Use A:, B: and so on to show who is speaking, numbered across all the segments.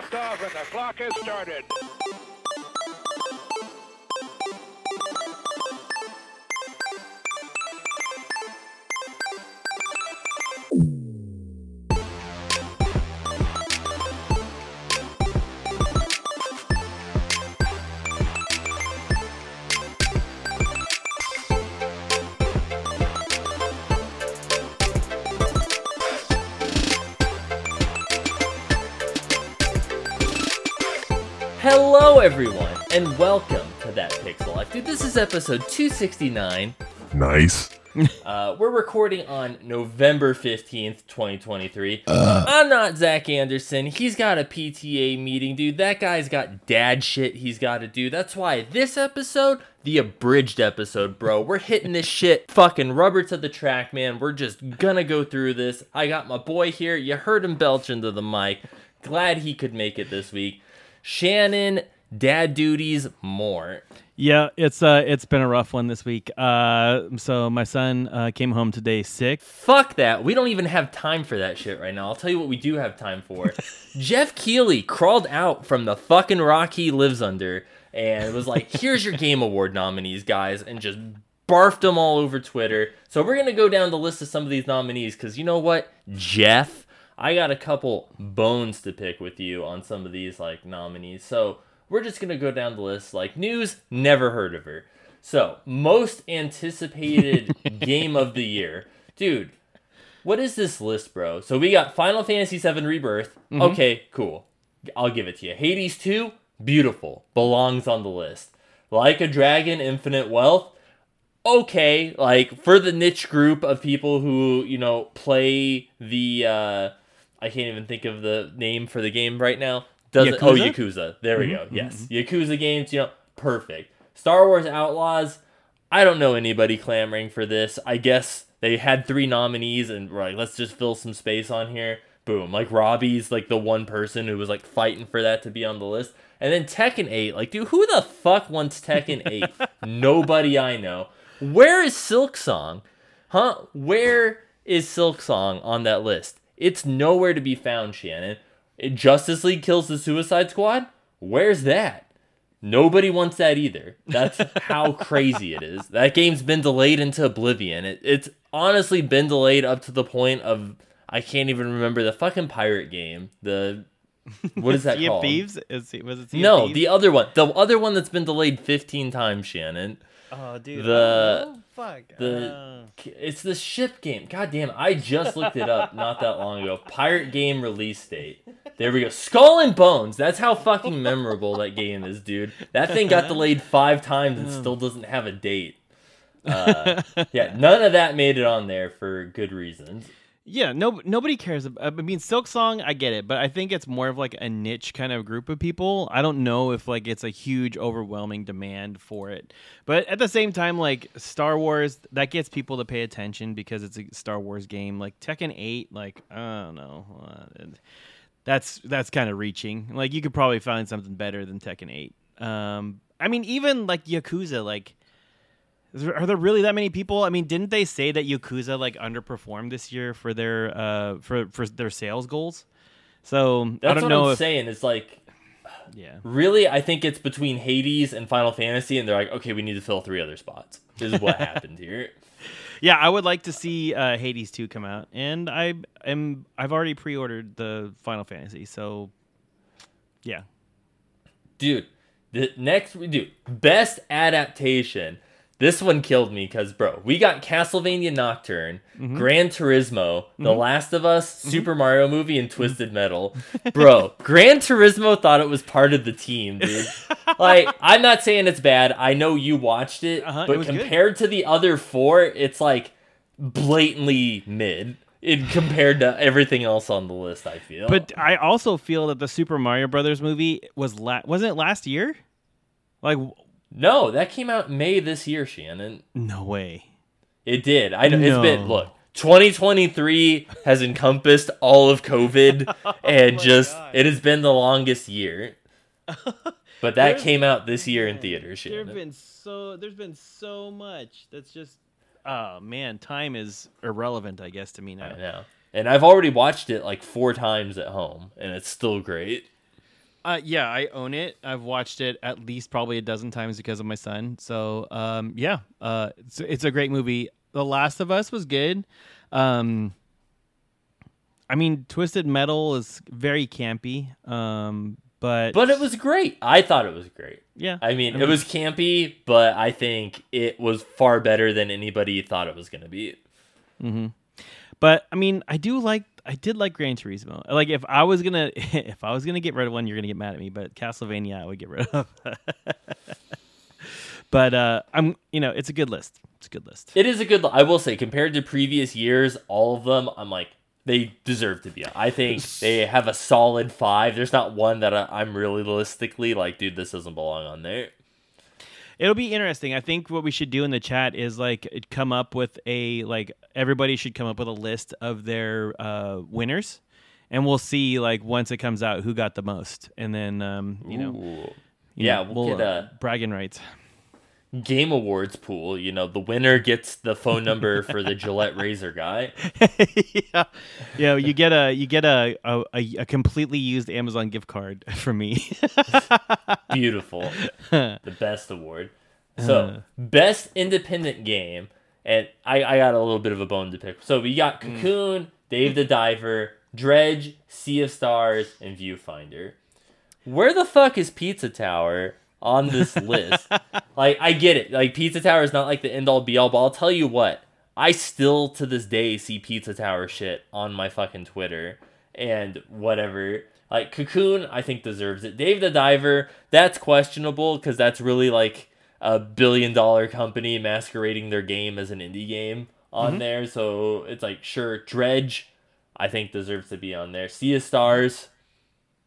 A: liftoff and the clock has started.
B: Is episode 269.
C: Nice.
B: Uh, we're recording on November 15th, 2023. I'm not Zach Anderson. He's got a PTA meeting, dude. That guy's got dad shit he's got to do. That's why this episode, the abridged episode, bro, we're hitting this shit fucking rubber to the track, man. We're just gonna go through this. I got my boy here. You heard him belch into the mic. Glad he could make it this week. Shannon, dad duties, more.
D: Yeah, it's uh, it's been a rough one this week. Uh, so my son uh, came home today sick.
B: Fuck that. We don't even have time for that shit right now. I'll tell you what we do have time for. Jeff Keighley crawled out from the fucking rock he lives under and was like, here's your Game Award nominees, guys, and just barfed them all over Twitter. So we're going to go down the list of some of these nominees because you know what? Jeff, I got a couple bones to pick with you on some of these like nominees. So we're just gonna go down the list. Like news, never heard of her. So most anticipated game of the year, dude. What is this list, bro? So we got Final Fantasy VII Rebirth. Okay, cool. I'll give it to you. Hades 2, beautiful, belongs on the list. Like a Dragon, Infinite Wealth. Okay, like for the niche group of people who you know play the uh I can't even think of the name for the game right now. Doesn't oh
D: Yakuza?
B: Yakuza. There we mm-hmm, go. Yes. Mm-hmm. Yakuza games, you know, perfect. Star Wars Outlaws, I don't know anybody clamoring for this. I guess they had three nominees and right, let's just fill some space on here. Boom. Like Robbie's like the one person who was like fighting for that to be on the list. And then Tekken 8, like dude, who the fuck wants Tekken 8? Nobody I know. Where is Silk Song? Huh? Where is Silk Song on that list? It's nowhere to be found, Shannon. Justice League kills the Suicide Squad? Where's that? Nobody wants that either. That's how crazy it is. That game's been delayed into oblivion. It, it's honestly been delayed up to the point of I can't even remember the fucking pirate game. The what is that
D: sea
B: called?
D: of Thieves? Is, was it sea
B: No,
D: of Thieves?
B: the other one. The other one that's been delayed 15 times, Shannon.
D: oh, dude.
B: the-
D: fuck.
B: the-
D: uh,
B: It's the ship game. God damn, I just looked it up not that long ago. Pirate game release date. There we go. Skull and Bones. That's how fucking memorable that game is, dude. That thing got delayed five times and still doesn't have a date. Uh, yeah, none of that made it on there for good reasons.
D: Yeah, no, nobody cares. I mean, Silk Song, I get it, but I think it's more of like a niche kind of group of people. I don't know if like it's a huge, overwhelming demand for it. But at the same time, like Star Wars, that gets people to pay attention because it's a Star Wars game. Like Tekken 8, like I don't know. Uh, that's that's kind of reaching. Like you could probably find something better than Tekken 8. Um, I mean, even like Yakuza, like there- are there really that many people? I mean, didn't they say that Yakuza like underperformed this year for their uh for for their sales goals? So
B: That's
D: I don't
B: what
D: know
B: I'm
D: if
B: saying. It's like
D: yeah.
B: really, I think it's between Hades and Final Fantasy, and they're like, okay, we need to fill three other spots. This is what happened here.
D: Yeah, I would like to see uh, Hades 2 come out, and I am I've already pre-ordered the Final Fantasy, so yeah.
B: dude the next we do best adaptation this one killed me because bro we got castlevania nocturne
D: Mm-hmm.
B: gran turismo the last of us super mario movie and twisted metal. Bro gran turismo thought it was part of the team dude. Like i'm not saying it's bad. I know you watched it
D: Uh-huh, it
B: but
D: good.
B: compared to the other four it's like blatantly mid in compared to everything else on the list i feel.
D: But I also feel that the Super Mario Brothers movie was la- wasn't it last year? Like
B: no that came out may this year shannon
D: no way.
B: It did. I know it's been look. 2023 has encompassed all of COVID oh and just
D: God.
B: it has been the longest year. But that came out this year in theaters.
D: There've been so there's been so much that's just oh man, time is irrelevant, I guess, to me now.
B: I know. And I've already watched it like four times at home, and it's still great.
D: Uh, yeah, I own it. I've watched it at least probably a dozen times because of my son. So, um, yeah, uh, it's, it's a great movie. The Last of Us was good. Um, I mean, Twisted Metal is very campy, um, but
B: But it was great. I thought it was great.
D: yeah,
B: I mean, it was campy, but I think it was far better than anybody thought it was going to be.
D: But I mean, I do like I did like Gran Turismo. Like if I was gonna if I was gonna get rid of one, you're gonna get mad at me. But Castlevania, I would get rid of. but uh, I'm you know it's a good list. It's a good list.
B: It is a good. I will say, compared to previous years, all of them, I'm like, they deserve to be. on. I think they have a solid five. There's not one that I, I'm realistically like, dude, this doesn't belong on there.
D: It'll be interesting. I think what we should do in the chat is like come up with a like everybody should come up with a list of their uh, winners, and we'll see like once it comes out who got the most, and then um, you know. You
B: Yeah,
D: know,
B: we'll get
D: uh,
B: a-
D: bragging rights.
B: Game awards pool. You know, the winner gets the phone number for the Gillette razor guy.
D: yeah, yeah. You get a you get a, a a a completely used Amazon gift card for me.
B: Beautiful. the best award. So, uh-huh. best independent game. And I, I got a little bit of a bone to pick. So, we got mm. Cocoon, Dave the Diver, Dredge, Sea of Stars, and Viewfinder. Where the fuck is Pizza Tower on this list? like, I get it. Like, Pizza Tower is not like the end all be all, but I'll tell you what. I still to this day see Pizza Tower shit on my fucking Twitter and whatever. Like Cocoon, I think deserves it. Dave the Diver, that's questionable because that's really like a billion dollar company masquerading their game as an indie game on mm-hmm. there. So it's like sure, Dredge, I think deserves to be on there. Sea of Stars,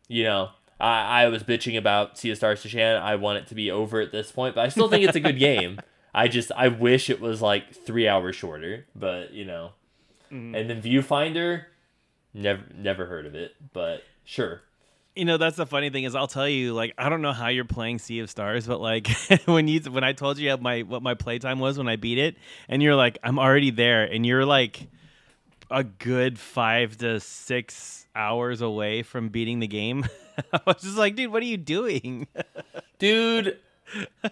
B: you know, I, I was bitching about Sea of Stars to Shan. I want it to be over at this point, but I still think it's a good game. I just I wish it was like three hours shorter, but you know. Mm. And then Viewfinder, never never heard of it, but sure.
D: you know that's the funny thing is I'll tell you like I don't know how you're playing Sea of Stars, but like when you when I told you how my what my playtime was when I beat it, and you're like I'm already there, and you're like a good five to six hours away from beating the game. I was just like, dude, what are you doing?
B: Dude,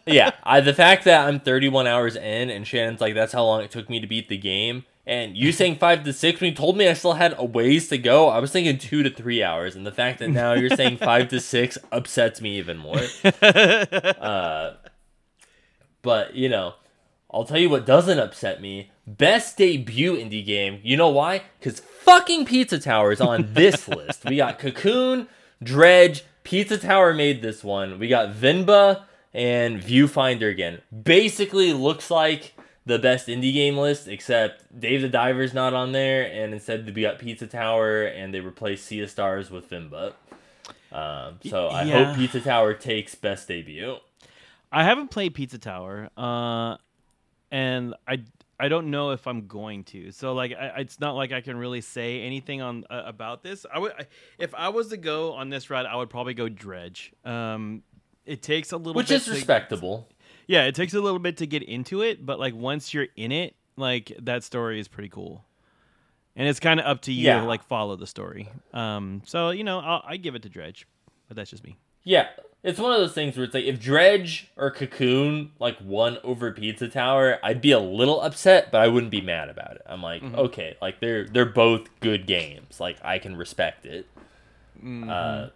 B: yeah, I the fact that I'm 31 hours in and Shannon's like that's how long it took me to beat the game. And you saying five to six when you told me I still had a ways to go, I was thinking two to three hours. And the fact that now you're saying five to six upsets me even more. Uh, but you know, I'll tell you what doesn't upset me. Best debut indie game. You know why? Because fucking Pizza Tower is on this list. We got Cocoon, Dredge, Pizza Tower made this one. We got Venba and Viewfinder again. Basically looks like the best indie game list, except Dave the Diver's not on there, and instead we got Pizza Tower and they replaced Sea of Stars with Venba. Um, so I
D: Yeah.
B: hope Pizza Tower takes best debut.
D: I haven't played Pizza Tower, uh, and I I don't know if I'm going to. So like, I, it's not like I can really say anything on uh, about this. I would, I- if I was to go on this route, I would probably go Dredge. Um, it takes a little,
B: Which is
D: to-
B: respectable.
D: yeah, it takes a little bit to get into it, but like once you're in it, like that story is pretty cool. And it's kind of up to you
B: Yeah.
D: to like follow the story. Um, so you know, I'll, I give it to Dredge, but that's just me.
B: Yeah, it's one of those things where it's like if Dredge or Cocoon like won over Pizza Tower, I'd be a little upset, but I wouldn't be mad about it. I'm like, okay, like they're they're both good games. Like I can respect it. Uh,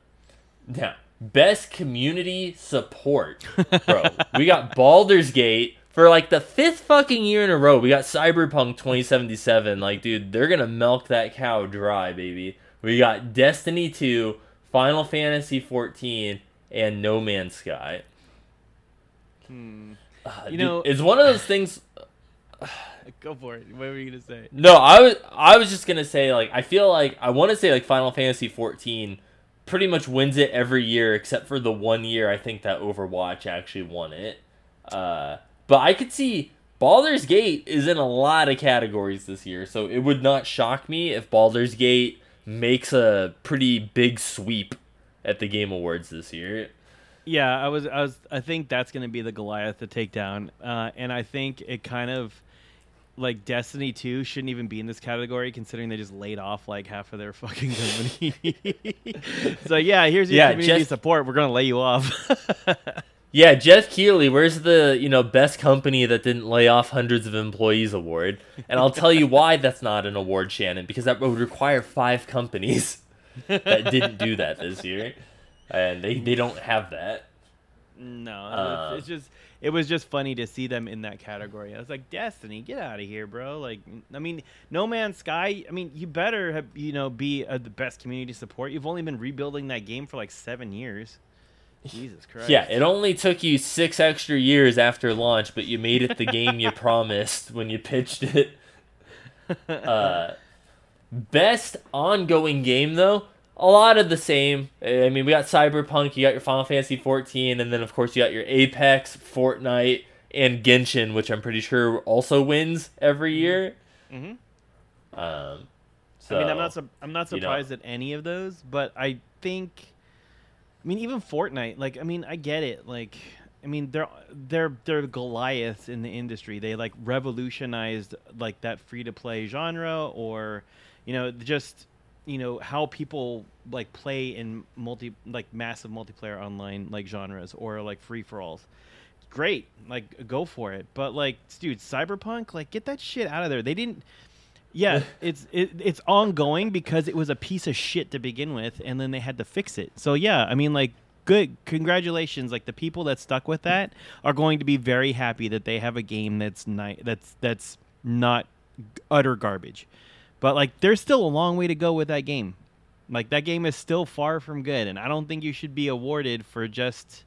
B: now, best community support, bro. we got Baldur's Gate for like the fifth fucking year in a row. We got Cyberpunk 2077. Like, dude, they're gonna milk that cow dry, baby. We got Destiny 2, Final Fantasy 14, and No Man's Sky. Uh,
D: You
B: dude,
D: know-
B: it's one of those things.
D: Go for it. What were you gonna say?
B: No, I was I was just gonna say like I feel like I want to say like Final Fantasy 14 pretty much wins it every year except for the one year I think that Overwatch actually won it. Uh, but I could see Baldur's Gate is in a lot of categories this year, so it would not shock me if Baldur's Gate makes a pretty big sweep at the Game Awards this year.
D: Yeah, I was, I was, I think that's going to be the Goliath to take down, uh, and I think it kind of, like Destiny 2 shouldn't even be in this category considering they just laid off like half of their fucking company. so yeah, here's your
B: Yeah,
D: community
B: just-
D: support. We're gonna lay you off.
B: Yeah, Jeff Keighley, where's the, you know, best company that didn't lay off hundreds of employees award? And I'll tell you why that's not an award, Shannon, because that would require five companies that didn't do that this year. And they, they don't have that.
D: no,
B: Uh,
D: it's, it's just it was just funny to see them in that category. I was like, Destiny, get out of here, bro. Like, I mean, No Man's Sky. I mean, you better have you know be uh, the best community support. You've only been rebuilding that game for like seven years. Jesus Christ.
B: Yeah, it only took you six extra years after launch, but you made it the game you promised when you pitched it. Uh, best ongoing game though, a lot of the same. I mean, we got Cyberpunk, you got your Final Fantasy 14, and then of course you got your Apex, Fortnite, and Genshin, which I'm pretty sure also wins every year.
D: Mhm.
B: Um, so
D: I mean, I'm not su- I'm not
B: you know.
D: surprised at any of those, but I think, I mean, even Fortnite. Like, I mean, I get it. Like, I mean, they're they're they're Goliaths in the industry. They like revolutionized like that free to play genre, or you know, just you know how people like play in multi like massive multiplayer online like genres or like free for alls. Great, like go for it. But like, dude, Cyberpunk, like get that shit out of there. They didn't. Yeah, it's it, it's ongoing because it was a piece of shit to begin with, and then they had to fix it. So yeah, I mean, like, good, congratulations. Like the people that stuck with that are going to be very happy that they have a game that's ni- that's that's not utter garbage. But like, there's still a long way to go with that game. Like that game is still far from good, and I don't think you should be awarded for just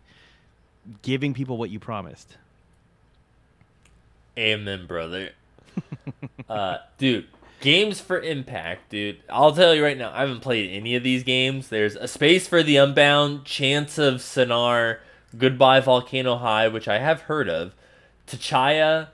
D: giving people what you promised.
B: Amen, brother. uh, dude, games for impact, dude. I'll tell you right now, I haven't played any of these games. There's A Space for the Unbound, Chants of Sennaar, Goodbye Volcano High, which I have heard of, Tchia,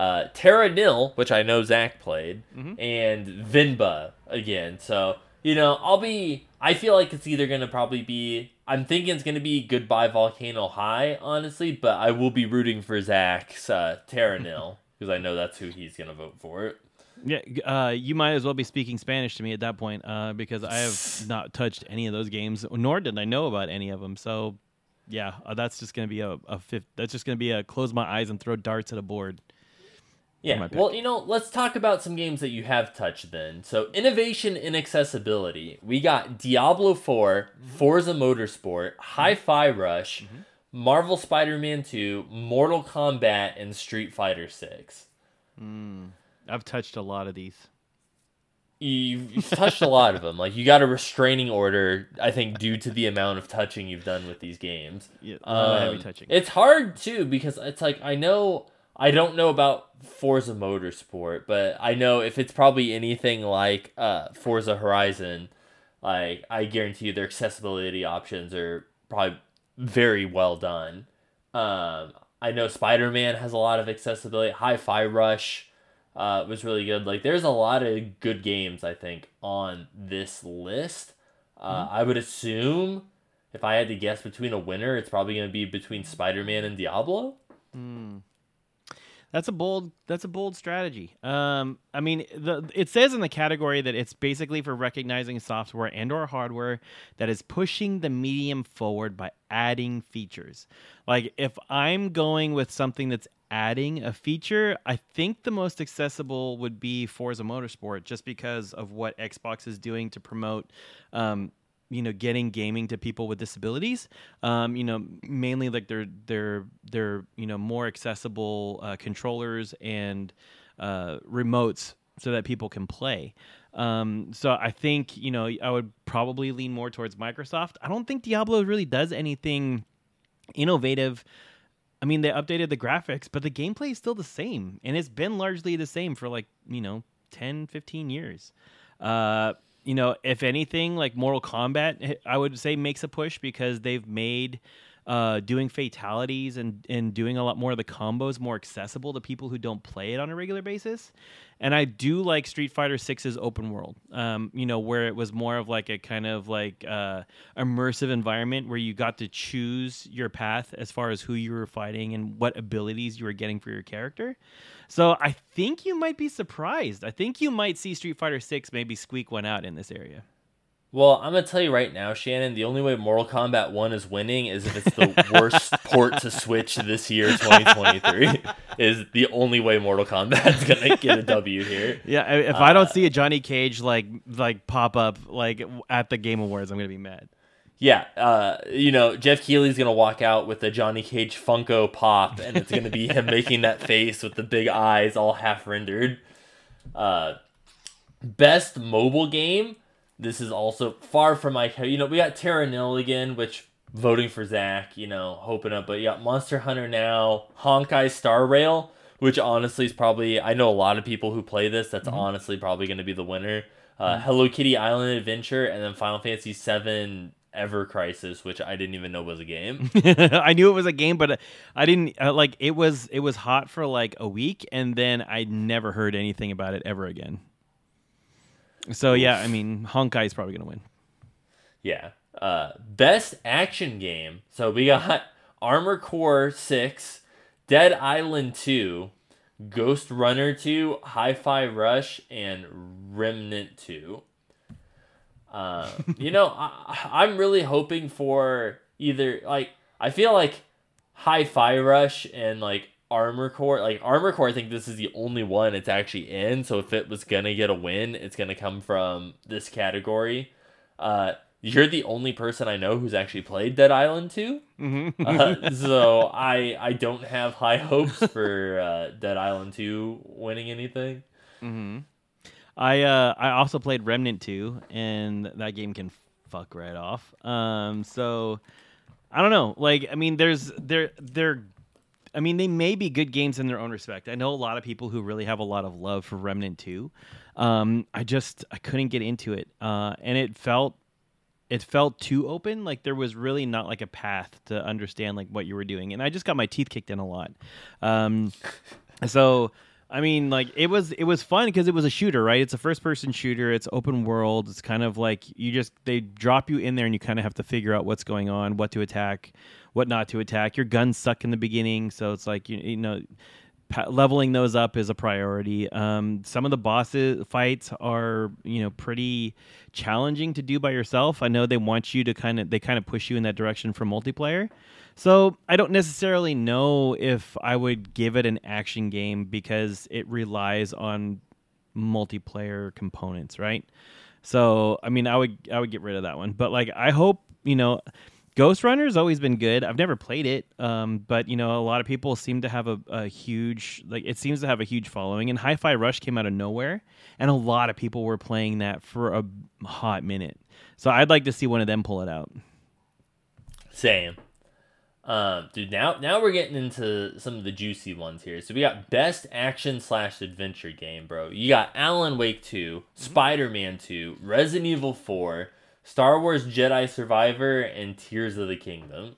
B: uh, Terra Nil, which I know Zach played, and Venba again. So, you know, I'll be. I feel like it's either going to probably be. I'm thinking it's going to be Goodbye Volcano High, honestly, but I will be rooting for Zach's uh, Terra Nil because I know that's who he's going to vote for it.
D: Yeah, uh, you might as well be speaking Spanish to me at that point, uh, because I have not touched any of those games, nor did I know about any of them. So, yeah, uh, that's just gonna be a, a fifth. That's just gonna be a close my eyes and throw darts at a board.
B: Yeah, well, you know, let's talk about some games that you have touched then. So, innovation in accessibility. We got Diablo 4, mm-hmm. Forza Motorsport, mm-hmm. Hi Fi Rush, mm-hmm. Marvel Spider Man 2, Mortal Kombat, and Street Fighter 6. Hmm.
D: I've touched a lot of these.
B: You've, you've touched a lot of them. Like, you got a restraining order, I think, due to the amount of touching you've done with these games.
D: Yeah, of heavy
B: Um,
D: touching.
B: It's hard too because it's like I know I don't know about Forza Motorsport, but I know if it's probably anything like uh, Forza Horizon, like I guarantee you their accessibility options are probably very well done. Um, I know Spider Man has a lot of accessibility. Hi Fi Rush uh, was really good. Like there's a lot of good games I think on this list. Uh, I would assume if I had to guess between a winner, it's probably going to be between Spider Man and Diablo.
D: That's a bold. That's a bold strategy. Um, I mean, the it says in the category that it's basically for recognizing software and/or hardware that is pushing the medium forward by adding features. Like, if I'm going with something that's adding a feature, I think the most accessible would be Forza Motorsport, just because of what Xbox is doing to promote. Um, you know getting gaming to people with disabilities um, you know mainly like their their their you know more accessible uh, controllers and uh, remotes so that people can play um, so i think you know i would probably lean more towards microsoft i don't think diablo really does anything innovative I mean, they updated the graphics, but the gameplay is still the same. And it's been largely the same for like, you know, 10, 15 years. Uh, you know, if anything, like Mortal Kombat, I would say makes a push because they've made uh, doing fatalities and and doing a lot more of the combos more accessible to people who don't play it on a regular basis. And I do like Street Fighter 6's open world, um, you know, where it was more of like a kind of like uh, immersive environment where you got to choose your path as far as who you were fighting and what abilities you were getting for your character. So I think you might be surprised. I think you might see Street Fighter 6 maybe squeak one out in this area.
B: Well, I'm gonna tell you right now, Shannon. The only way Mortal Kombat One is winning is if it's the worst port to Switch this year, 2023. is the only way Mortal Kombat's gonna get a W here.
D: Yeah, if I don't see a Johnny Cage like like pop up like at the Game Awards, I'm gonna be mad.
B: Yeah, uh, you know, Jeff Keighley's gonna walk out with the Johnny Cage Funko Pop, and it's gonna be him making that face with the big eyes, all half rendered. Uh, best mobile game. This is also far from my. You know, we got Terra Nil again, which voting for Zach. You know, hoping up, but you got Monster Hunter now, Honkai Star Rail, which honestly is probably. I know a lot of people who play this. That's honestly probably going to be the winner. Uh, Hello Kitty Island Adventure, and then Final Fantasy VII Ever Crisis, which I didn't even know was a game.
D: I knew it was a game, but I didn't uh, like it was it was hot for like a week, and then I never heard anything about it ever again. So yeah, I mean, Honkai is probably gonna win.
B: Yeah. Uh, best action game. So we got Armor Core 6, Dead Island 2, Ghost Runner 2, Hi Fi Rush, and Remnant 2. Uh, you know, I, I'm really hoping for either, like, I feel like Hi Fi Rush and, like, Armor Core. Like, Armor Core, I think this is the only one it's actually in. So if it was going to get a win, it's going to come from this category. Uh, you're the only person I know who's actually played Dead Island 2.
D: Mm-hmm.
B: Uh, so I I don't have high hopes for uh, Dead Island 2 winning anything.
D: Mm-hmm. I uh I also played Remnant 2 and that game can fuck right off. Um so I don't know. Like I mean there's there they're I mean they may be good games in their own respect. I know a lot of people who really have a lot of love for Remnant 2. Um I just I couldn't get into it. Uh and it felt it felt too open. Like there was really not like a path to understand like what you were doing. And i just got my teeth kicked in a lot. Um so i mean like it was it was fun because it was a shooter right? It's a first person shooter. It's open world. It's kind of like you just they drop you in there and you kind of have to figure out what's going on what to attack what not to attack your guns suck in the beginning so it's like you, you know leveling those up is a priority. Um, some of the bosses fights are you know pretty challenging to do by yourself. I know they want you to kind of they kind of push you in that direction for multiplayer. So I don't necessarily know if I would give it an action game because it relies on multiplayer components, right? So I mean, I would I would get rid of that one. But like, I hope you know. Ghost Runner's always been good. I've never played it, um, but you know, a lot of people seem to have a, a huge like it seems to have a huge following. And Hi-Fi Rush came out of nowhere, and a lot of people were playing that for a hot minute. So I'd like to see one of them pull it out.
B: Same. Um, dude, now now we're getting into some of the juicy ones here. So we got best action slash adventure game, bro. You got Alan Wake 2, Spider Man 2, Resident Evil 4, Star Wars Jedi Survivor, and Tears of the Kingdom.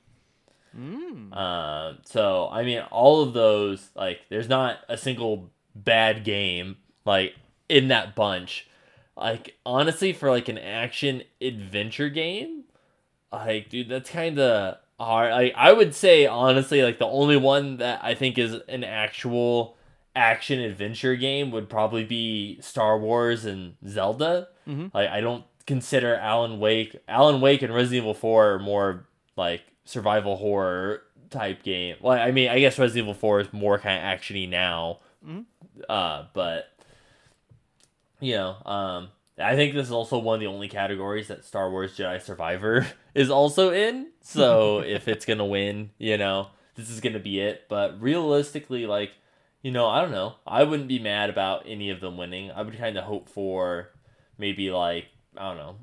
B: Um, so I mean, all of those like, there's not a single bad game like in that bunch. Like honestly, for like an action adventure game, like dude, that's kind of hard. Like I would say honestly, like the only one that I think is an actual action adventure game would probably be Star Wars and Zelda.
D: Mhm.
B: Like I don't consider Alan Wake, Alan Wake and Resident Evil Four are more like survival horror type game. Well, I mean, I guess Resident Evil Four is more kind of actiony now.
D: Mhm.
B: Uh, but you know, um, I think this is also one of the only categories that Star Wars Jedi Survivor is also in. So if it's gonna win, you know, this is gonna be it. But realistically, like, you know, I don't know. I wouldn't be mad about any of them winning. I would kind of hope for maybe like I don't know,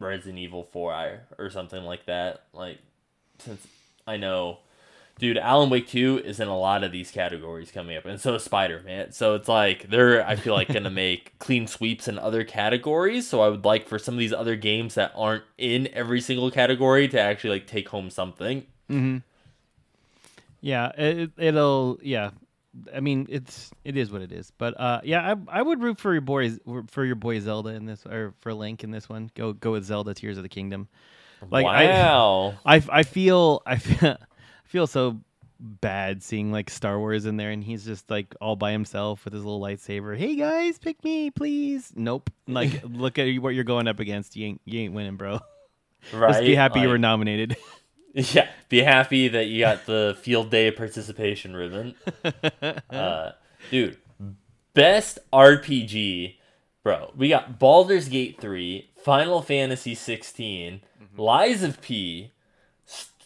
B: Resident Evil Four or something like that. Like, since I know dude, Alan Wake 2 is in a lot of these categories coming up, and so is Spider Man. So it's like they're, I feel like, gonna make clean sweeps in other categories. So I would like for some of these other games that aren't in every single category to actually like take home something. Mm-hmm.
D: Yeah, it, it'll. Yeah, I mean, it's it is what it is. But uh, yeah, I I would root for your boys for your boy Zelda in this or for Link in this one. Go go with Zelda Tears of the Kingdom. Like I,
B: wow.
D: I I feel I feel, I feel so bad seeing like Star Wars in there, and he's just like all by himself with his little lightsaber. Hey guys, pick me, please. Nope. Like, look at what you're going up against. You ain't you ain't winning, bro.
B: right.
D: Just be happy you were nominated.
B: Yeah, be happy that you got the field day participation ribbon. Uh, dude, best RPG, bro. We got Baldur's Gate 3, Final Fantasy 16, Lies of P,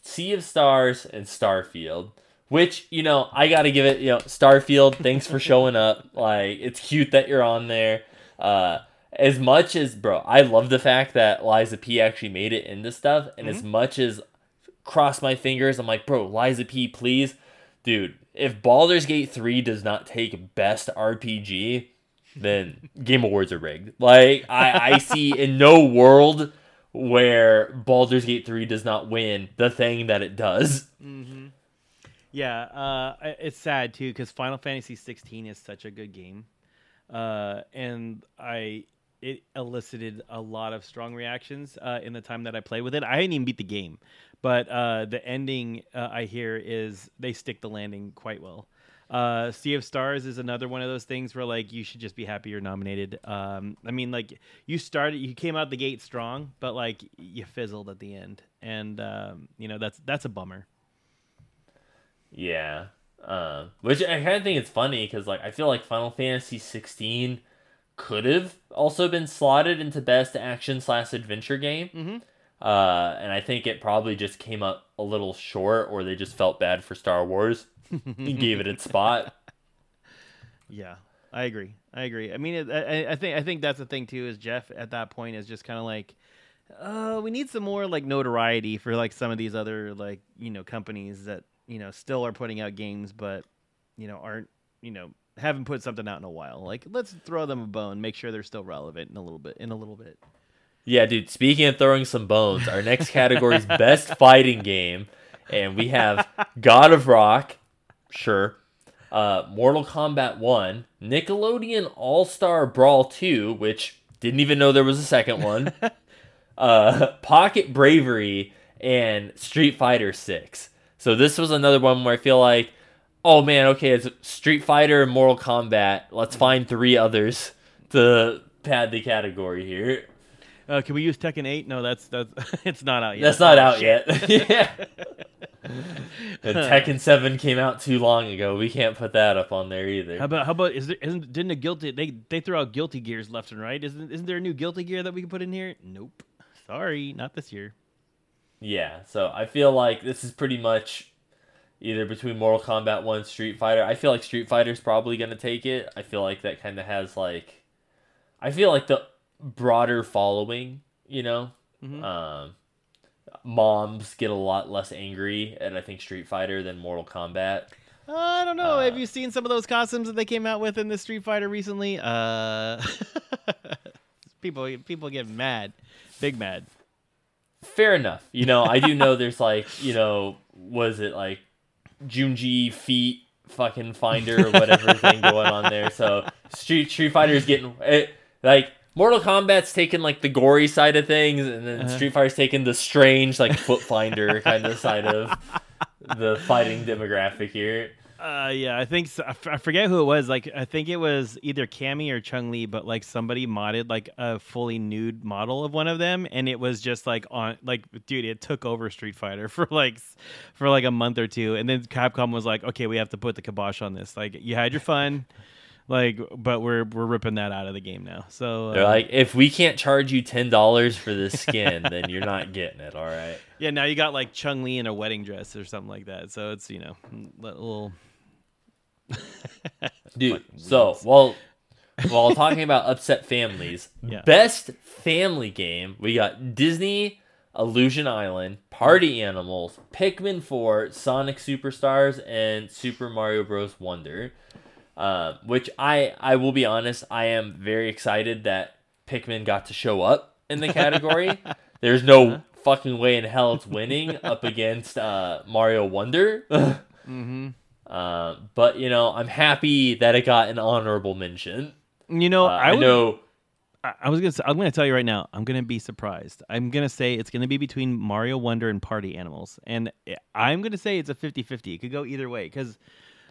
B: Sea of Stars, and Starfield. Which, you know, I gotta give it, you know, Starfield, thanks for showing up. Like, it's cute that you're on there. Uh, as much as, bro, I love the fact that Lies of P actually made it into stuff, and as much as cross my fingers. I'm like, bro, Lies of P, please. Dude, if Baldur's Gate 3 does not take best RPG, then Game Awards are rigged. Like, I, I see in no world where Baldur's Gate 3 does not win the thing that it does.
D: Yeah, uh, it's sad too because Final Fantasy 16 is such a good game, uh, and I it elicited a lot of strong reactions uh, in the time that I played with it. I didn't even beat the game, but uh, the ending uh, I hear is they stick the landing quite well. Uh, sea of Stars is another one of those things where like you should just be happy you're nominated. Um, I mean, like you started, you came out the gate strong, but like you fizzled at the end, and um, you know that's that's a bummer.
B: Yeah. Uh, which I kind of think it's funny because like I feel like Final Fantasy 16 could have also been slotted into best action slash adventure game.
D: Mm-hmm.
B: Uh, and I think it probably just came up a little short, or they just felt bad for Star Wars and gave it its spot.
D: Yeah, I agree. I agree. I mean, I, I think I think that's the thing too. Is Jeff at that point is just kind of like, uh, we need some more like notoriety for like some of these other like you know companies that you know still are putting out games, but you know aren't you know haven't put something out in a while. Like, let's throw them a bone, make sure they're still relevant in a little bit. In a little bit.
B: Yeah, dude. Speaking of throwing some bones, our next category is best fighting game, and we have God of Rock, sure, uh, Mortal Kombat One, Nickelodeon All Star Brawl Two, which didn't even know there was a second one, uh, Pocket Bravery, and Street Fighter Six. So this was another one where I feel like, oh man, okay, it's Street Fighter and Mortal Kombat. Let's find three others to pad the category here.
D: Uh, can we use Tekken Eight? No, that's that's it's not out yet.
B: That's not out yet. yeah. And Tekken Seven came out too long ago. We can't put that up on there either.
D: How about how about is there isn't didn't a guilty they they throw out guilty gears left and right? Isn't isn't there a new guilty gear that we can put in here? Nope. Sorry, not this year.
B: Yeah, so I feel like this is pretty much either between Mortal Kombat One, Street Fighter. I feel like Street Fighter's probably gonna take it. I feel like that kind of has like, I feel like the broader following. You know,
D: Mhm.
B: um, moms get a lot less angry at I think Street Fighter than Mortal Kombat.
D: Uh, I don't know.
B: Uh,
D: Have you seen some of those costumes that they came out with in the Street Fighter recently? Uh, people people get mad, big mad.
B: fair enough. You know, I do know there's like, you know, was it like Junji feet fucking finder or whatever thing going on there. So Street Street Fighter's getting it, like Mortal Kombat's taken like the gory side of things, and then
D: Uh-huh.
B: Street Fighter's taken the strange like foot finder kind of side of the fighting demographic here.
D: Uh, yeah, I think so. I, f- I forget who it was. Like, I think it was either Cammy or Chun-Li, but like somebody modded like a fully nude model of one of them, and it was just like on like, dude, it took over Street Fighter for like for like a month or two, and then Capcom was like, okay, we have to put the kibosh on this. Like, you had your fun, like, but we're we're ripping that out of the game now. So
B: They're
D: uh,
B: like, if we can't charge you ten dollars for this skin, then you're not getting it. All right.
D: yeah, now you got like Chun-Li in a wedding dress or something like that. So it's you know, a little.
B: Dude, so while while talking about upset families,
D: Yeah.
B: best family game, we got Disney Illusion Island, Party Animals, Pikmin 4, Sonic Superstars, and Super Mario Bros. Wonder. Uh, which I I will be honest, I am very excited that Pikmin got to show up in the category. There's no fucking way in hell it's winning up against uh, Mario Wonder.
D: mm-hmm.
B: Uh, but you know, I'm happy that it got an honorable mention.
D: You know,
B: Uh,
D: I,
B: I
D: would-
B: know.
D: I I was gonna. I'm gonna tell you right now. I'm gonna be surprised. I'm gonna say it's gonna be between Mario Wonder and Party Animals, and I'm gonna say it's a 50-50. It could go either way because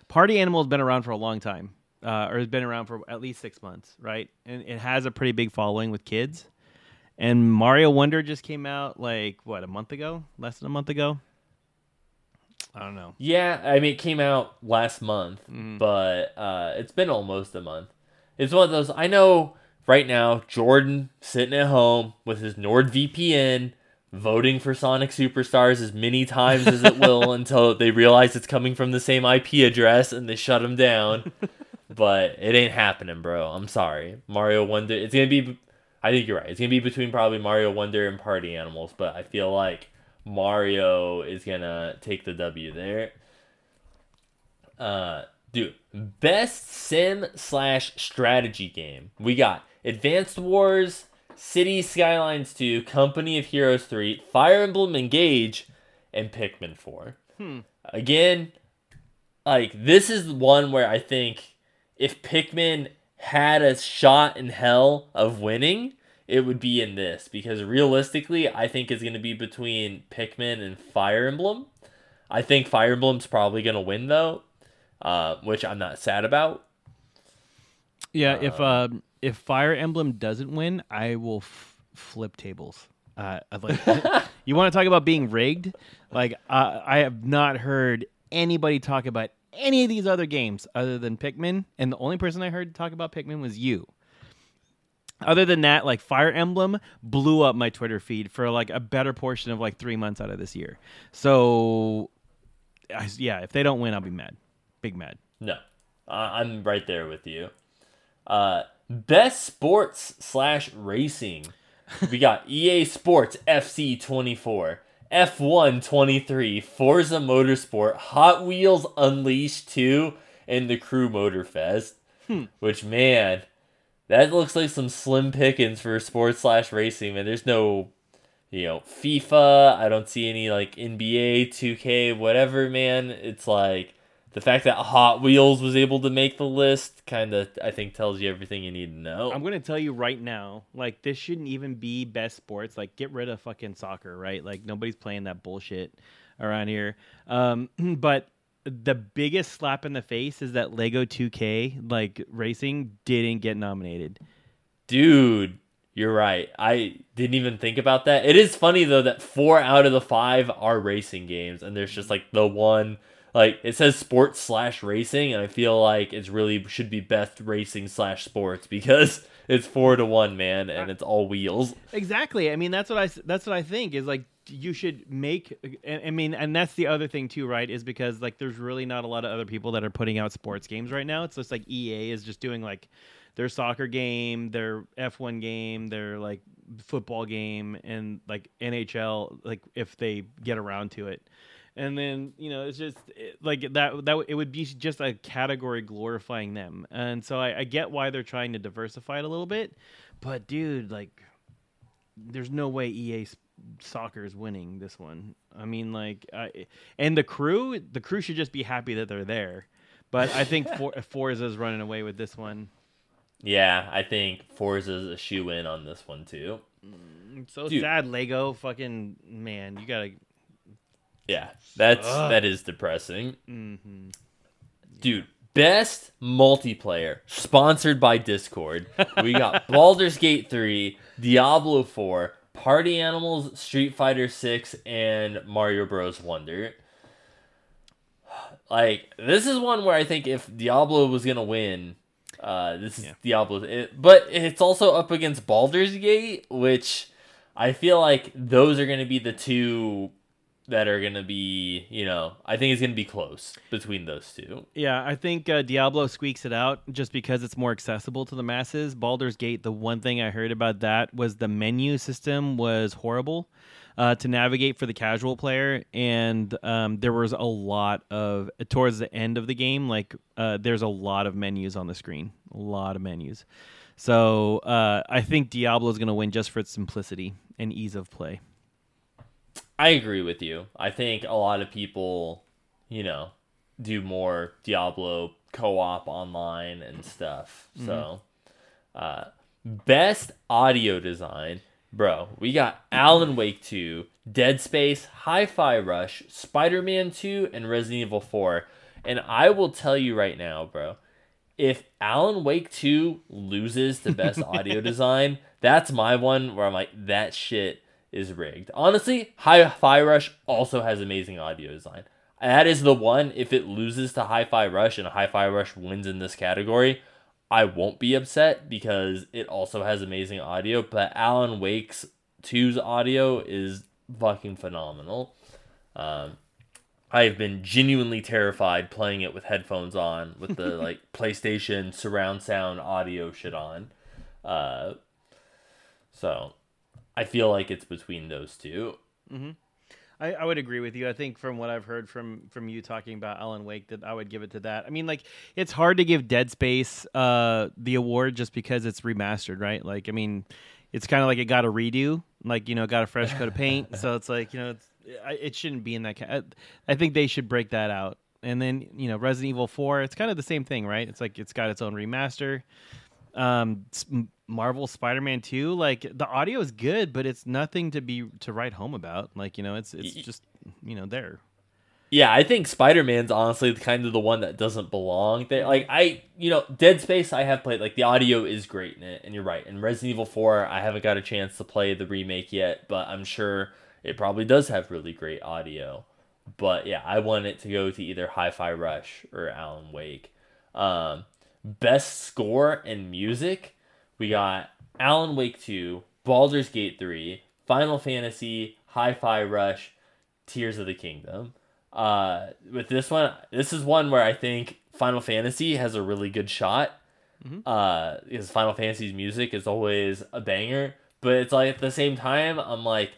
D: Party Animal has been around for a long time, uh, or has been around for at least six months, right? And it has a pretty big following with kids. And Mario Wonder just came out like what a month ago, less than a month ago. I don't know.
B: Yeah, I mean, it came out last month,
D: Mm-hmm.
B: but uh, it's been almost a month. It's one of those. I know right now, Jordan sitting at home with his NordVPN, voting for Sonic Superstars as many times as it will until they realize it's coming from the same IP address and they shut them down. but it ain't happening, bro. I'm sorry. Mario Wonder. It's gonna be. I think you're right. It's gonna be between probably Mario Wonder and Party Animals, but I feel like Mario is gonna take the W there. Uh, dude, best sim slash strategy game. We got Advanced Wars, City Skylines 2, Company of Heroes 3, Fire Emblem Engage, and Pikmin 4. Again, like this is one where I think if Pikmin had a shot in hell of winning, it would be in this because realistically, I think it's going to be between Pikmin and Fire Emblem. I think Fire Emblem's probably going to win though, uh, which I'm not sad about.
D: Yeah, if um, if Fire Emblem doesn't win, I will f- flip tables. Uh, like you want to talk about being rigged? Like uh, I have not heard anybody talk about any of these other games other than Pikmin, and the only person I heard talk about Pikmin was you. Other than that, like Fire Emblem blew up my Twitter feed for like a better portion of like three months out of this year. So, I, yeah, if they don't win, I'll be mad, big mad.
B: No, I'm right there with you. Uh, best sports slash racing. We got EA Sports FC 24, F1 23, Forza Motorsport, Hot Wheels Unleashed 2, and the Crew Motor Motorfest. Hmm. Which man, that looks like some slim pickings for sports slash racing. Man, there's no, you know, FIFA. I don't see any like NBA, 2K, whatever. Man, it's like the fact that Hot Wheels was able to make the list kind of I think tells you everything you need to know.
D: I'm gonna tell you right now, like this shouldn't even be best sports. Like get rid of fucking soccer, right? Like nobody's playing that bullshit around here. Um, but the biggest slap in the face is that Lego 2K like racing didn't get nominated.
B: Dude, you're right. I didn't even think about that. It is funny though that 4 out of the 5 are racing games and there's just like the one like it says sports slash racing and I feel like it's really should be best racing slash sports because it's 4 to 1 man and it's all wheels.
D: Exactly. I mean, that's what I that's what I think is like you should make. I mean, and that's the other thing too, right? Is because like there's really not a lot of other people that are putting out sports games right now. It's just like EA is just doing like their soccer game, their F1 game, their like football game, and like NHL. Like if they get around to it. And then you know it's just it, like that. That it would be just a category glorifying them, and so I, I get why they're trying to diversify it a little bit. But dude, like there's no way EA Soccer is winning this one. I mean, like, I, and the crew, the crew should just be happy that they're there. But I think For, Forza's running away with this one.
B: Yeah, I think Forza's a shoe in on this one too.
D: Mm, so
B: Dude.
D: sad, Lego. Fucking man, you gotta.
B: Yeah, that's
D: Ugh.
B: that is depressing.
D: mhm.
B: Dude, best multiplayer sponsored by Discord. We got Baldur's Gate 3, Diablo 4, Party Animals, Street Fighter 6, and Mario Bros. Wonder. Like, this is one where I think if Diablo was going to win, uh, this is
D: Yeah.
B: Diablo. It, but it's also up against Baldur's Gate, which I feel like those are going to be the two that are to be, you know, I think it's to be close between those two.
D: Yeah, I think uh, Diablo squeaks it out just because it's more accessible to the masses. Baldur's Gate, the one thing I heard about that was the menu system was horrible. uh, to navigate for the casual player, and um, there was a lot of towards the end of the game. Like uh, there's a lot of menus on the screen, a lot of menus. So uh, I think Diablo is to win just for its simplicity and ease of play.
B: I agree with you. I think a lot of people, you know, do more Diablo co-op online and stuff.
D: Mm-hmm.
B: So, uh, best audio design, bro. We got Alan Wake 2, Dead Space, Hi-Fi Rush, Spider-Man 2, and Resident Evil 4. And I will tell you right now, bro, if Alan Wake 2 loses to best audio design, that's my one where I'm like, that shit is rigged. Honestly, Hi-Fi Rush also has amazing audio design. That is the one. If it loses to Hi-Fi Rush and Hi-Fi Rush wins in this category, I won't be upset because it also has amazing audio. But Alan Wake's 2's audio is fucking phenomenal. Um, I've been genuinely terrified playing it with headphones on, with the like PlayStation surround sound audio shit on. Uh, so I feel like it's between those two.
D: I, I would agree with you. I think from what I've heard from from you talking about Alan Wake, that I would give it to that. I mean, like it's hard to give Dead Space uh, the award just because it's remastered, right? Like, I mean, it's kind of like it got a redo, like you know, got a fresh coat of paint. so it's like you know, it's, it shouldn't be in that. Ca- I think they should break that out. And then you know, Resident Evil Four, it's kind of the same thing, right? It's like it's got its own remaster. Um, Marvel Spider-Man Two, like the audio is good, but it's nothing to be to write home about. Like you know, it's it's just you know there.
B: Yeah, I think Spider Man's honestly kind of the one that doesn't belong there. Like I, you know, Dead Space I have played. Like the audio is great in it, and you're right. And Resident Evil Four, I haven't got a chance to play the remake yet, but I'm sure it probably does have really great audio. But yeah, I want it to go to either Hi-Fi Rush or Alan Wake. Um, best score and music, we got Alan Wake Two, Baldur's Gate Three, Final Fantasy, Hi-Fi Rush, Tears of the Kingdom. Uh, with this one, this is one where I think Final Fantasy has a really good shot. Uh, because Final Fantasy's music is always a banger, but it's like at the same time, I'm like,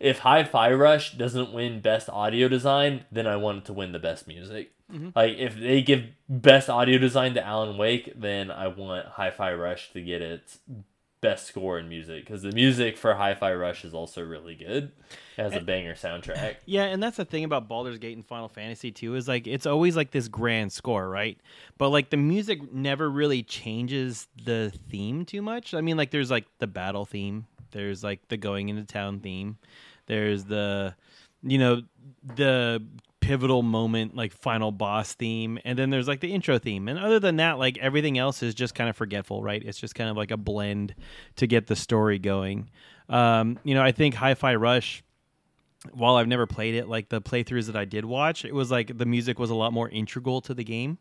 B: if Hi-Fi Rush doesn't win Best Audio Design, then I want it to win the Best Music. Mm-hmm. Like if they give Best Audio Design to Alan Wake, then I want Hi-Fi Rush to get its Best Score in Music because the music for Hi-Fi Rush is also really good. It has a banger soundtrack.
D: Yeah, and that's the thing about Baldur's Gate and Final Fantasy too is like it's always like this grand score, right? But like the music never really changes the theme too much. I mean, like there's like the battle theme, there's like the going into town theme, there's the you know the pivotal moment like final boss theme. And then there's like the intro theme. And other than that like everything else is just kind of forgetful right? It's just kind of like a blend to get the story going. Um you know i think hi-fi rush while I've never played it, like the playthroughs that I did watch, it was like the music was a lot more integral to the game.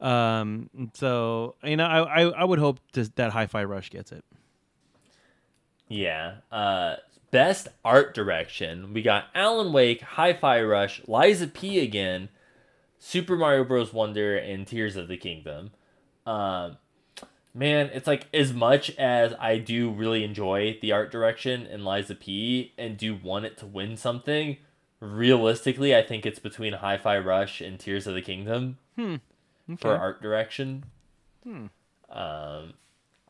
D: Um, so you know, I I, I would hope to, that Hi-Fi Rush gets it.
B: Yeah. Uh, best art direction. We got Alan Wake, Hi-Fi Rush, Lies of P again, Super Mario Bros. Wonder, and Tears of the Kingdom. Um, man, it's like as much as I do really enjoy the art direction in Lies of P and do want it to win something. Realistically, I think it's between Hi-Fi Rush and Tears of the Kingdom for art direction. Um,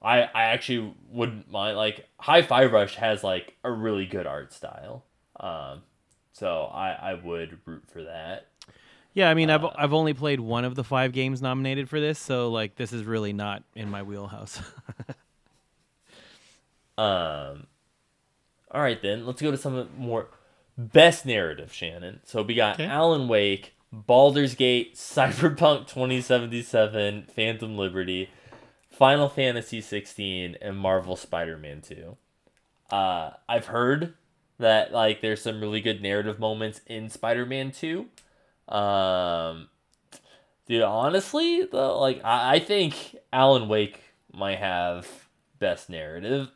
B: I I actually wouldn't mind like Hi-Fi Rush has like a really good art style. Um, so I I would root for that.
D: Yeah, I mean, I've I've only played one of the five games nominated for this, so like this is really not in my wheelhouse.
B: Um, all right then, let's go to some of the more best narrative, Shannon. So we got
D: Okay.
B: Alan Wake, Baldur's Gate, Cyberpunk 2077, Phantom Liberty, Final Fantasy 16, and Marvel Spider-Man 2. Uh, I've heard that like there's some really good narrative moments in Spider-Man 2. Um, dude, honestly though, like I, I think Alan Wake might have best narrative.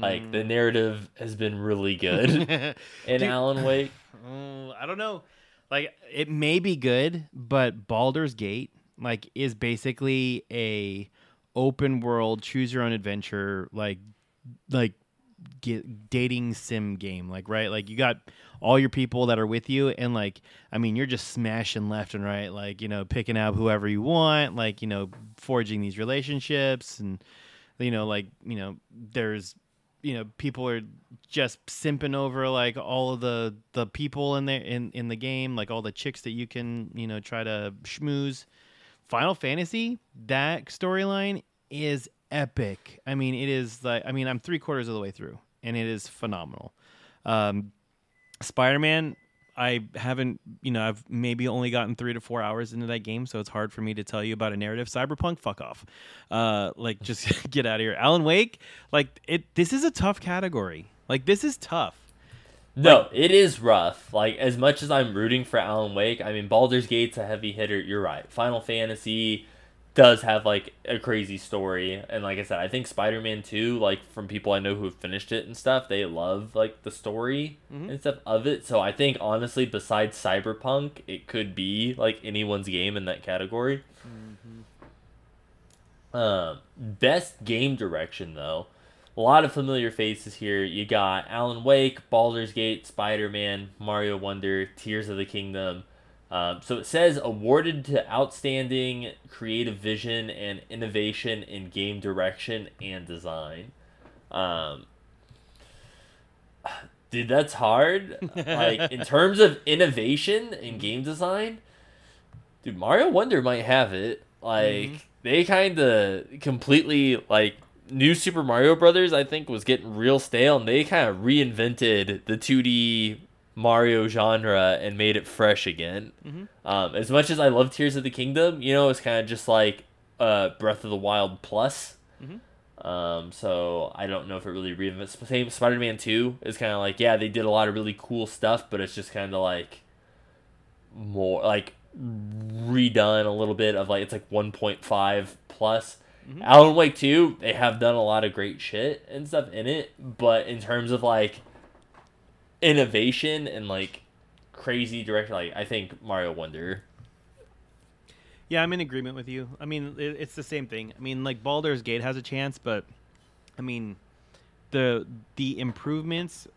B: Like the narrative has been really good in
D: Dude-
B: Alan Wake.
D: Mm, I don't know. Like it may be good, but Baldur's Gate like is basically a open world choose your own adventure like like get dating sim game like right? Like you got all your people that are with you and like i mean you're just smashing left and right like you know picking out whoever you want like you know forging these relationships and you know like you know there's you know people are just simping over like all of the the people in there in in the game like all the chicks that you can you know try to schmooze. Final fantasy that storyline is epic i mean it is like i mean i'm three quarters of the way through and it is phenomenal um spider-man I haven't, you know, I've maybe only gotten three to four hours into that game, so it's hard for me to tell you about a narrative. Cyberpunk, fuck off. Uh, like, just get out of here. Alan Wake, like, it. This is a tough category. Like, this is tough.
B: No, like, it is rough. Like, as much as I'm rooting for Alan Wake, I mean, Baldur's Gate's a heavy hitter. You're right. Final Fantasy, does have like a crazy story. And like i said i think spider-man 2 like from people i know who have finished it and stuff they love like the story mm-hmm. and stuff of it. So i think honestly besides cyberpunk it could be like anyone's game in that category. Mm-hmm. um best game direction though. A lot of familiar faces here. You got alan wake baldur's gate spider-man mario wonder tears of the kingdom um, so it says awarded to outstanding creative vision and innovation in game direction and design. Um, dude, that's hard. like in terms of innovation in game design, dude, Mario Wonder might have it. Like mm-hmm. they kind of completely like New Super Mario Brothers. I think was getting real stale, and they kind of reinvented the two D Mario genre and made it fresh again. Mm-hmm. Um, as much as I love Tears of the Kingdom, you know, it's kind of just like uh, Breath of the Wild plus. Mm-hmm. Um, so I don't know if it really reinvents. Same Spider Man Two is kind of like yeah, they did a lot of really cool stuff, but it's just kind of like more like redone a little bit of like it's like one point five plus. Mm-hmm. Alan Wake 2, they have done a lot of great shit and stuff in it, but in terms of like innovation and like crazy direction. Like I think Mario Wonder.
D: Yeah, I'm in agreement with you. I mean, it, it's the same thing. I mean, like Baldur's Gate has a chance, but I mean, the the improvements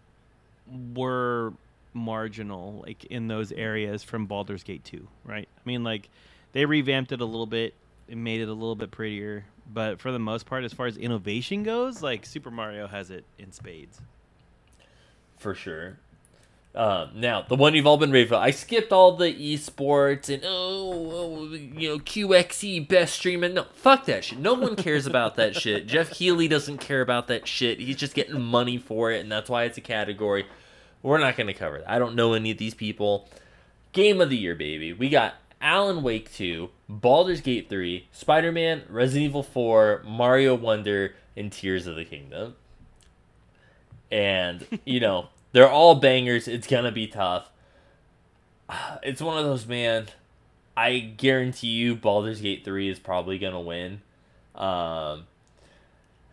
D: were marginal, like in those areas from Baldur's Gate 2, right? I mean, like they revamped it a little bit, and made it a little bit prettier, but for the most part, as far as innovation goes, like Super Mario has it in spades
B: for sure. Um, now, the one you've all been raving about. I skipped all the esports and, oh, oh, you know, QXE best streaming. No, fuck that shit. No one cares about that shit. Geoff Keighley doesn't care about that shit. He's just getting money for it, and that's why it's a category. We're not going to cover that. I don't know any of these people. Game of the year, baby. We got Alan Wake 2, Baldur's Gate 3, Spider Man, Resident Evil 4, Mario Wonder, and Tears of the Kingdom and you know they're all bangers. It's gonna be tough. It's one of those man. I guarantee you, Baldur's Gate three is probably gonna win. Um,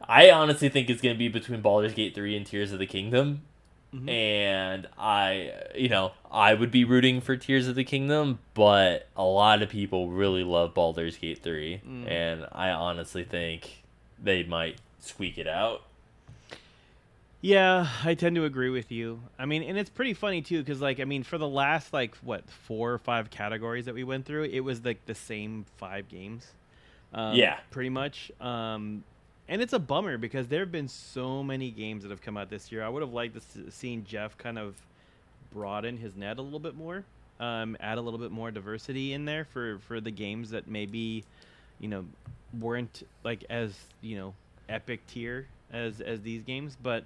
B: I honestly think it's gonna be between Baldur's Gate three and Tears of the Kingdom. Mm-hmm. And I, you know, I would be rooting for Tears of the Kingdom, but a lot of people really love Baldur's Gate 3, mm. and I honestly think they might squeak it out.
D: Yeah, I tend to agree with you. I mean, and it's pretty funny too, because like, I mean, for the last like what four or five categories that we went through, it was like the same five games.
B: Um, yeah,
D: pretty much. Um, and it's a bummer because there have been so many games that have come out this year. I would have liked to seen Jeff kind of broaden his net a little bit more, um, add a little bit more diversity in there for for the games that maybe, you know, weren't like as you know epic tier as as these games, but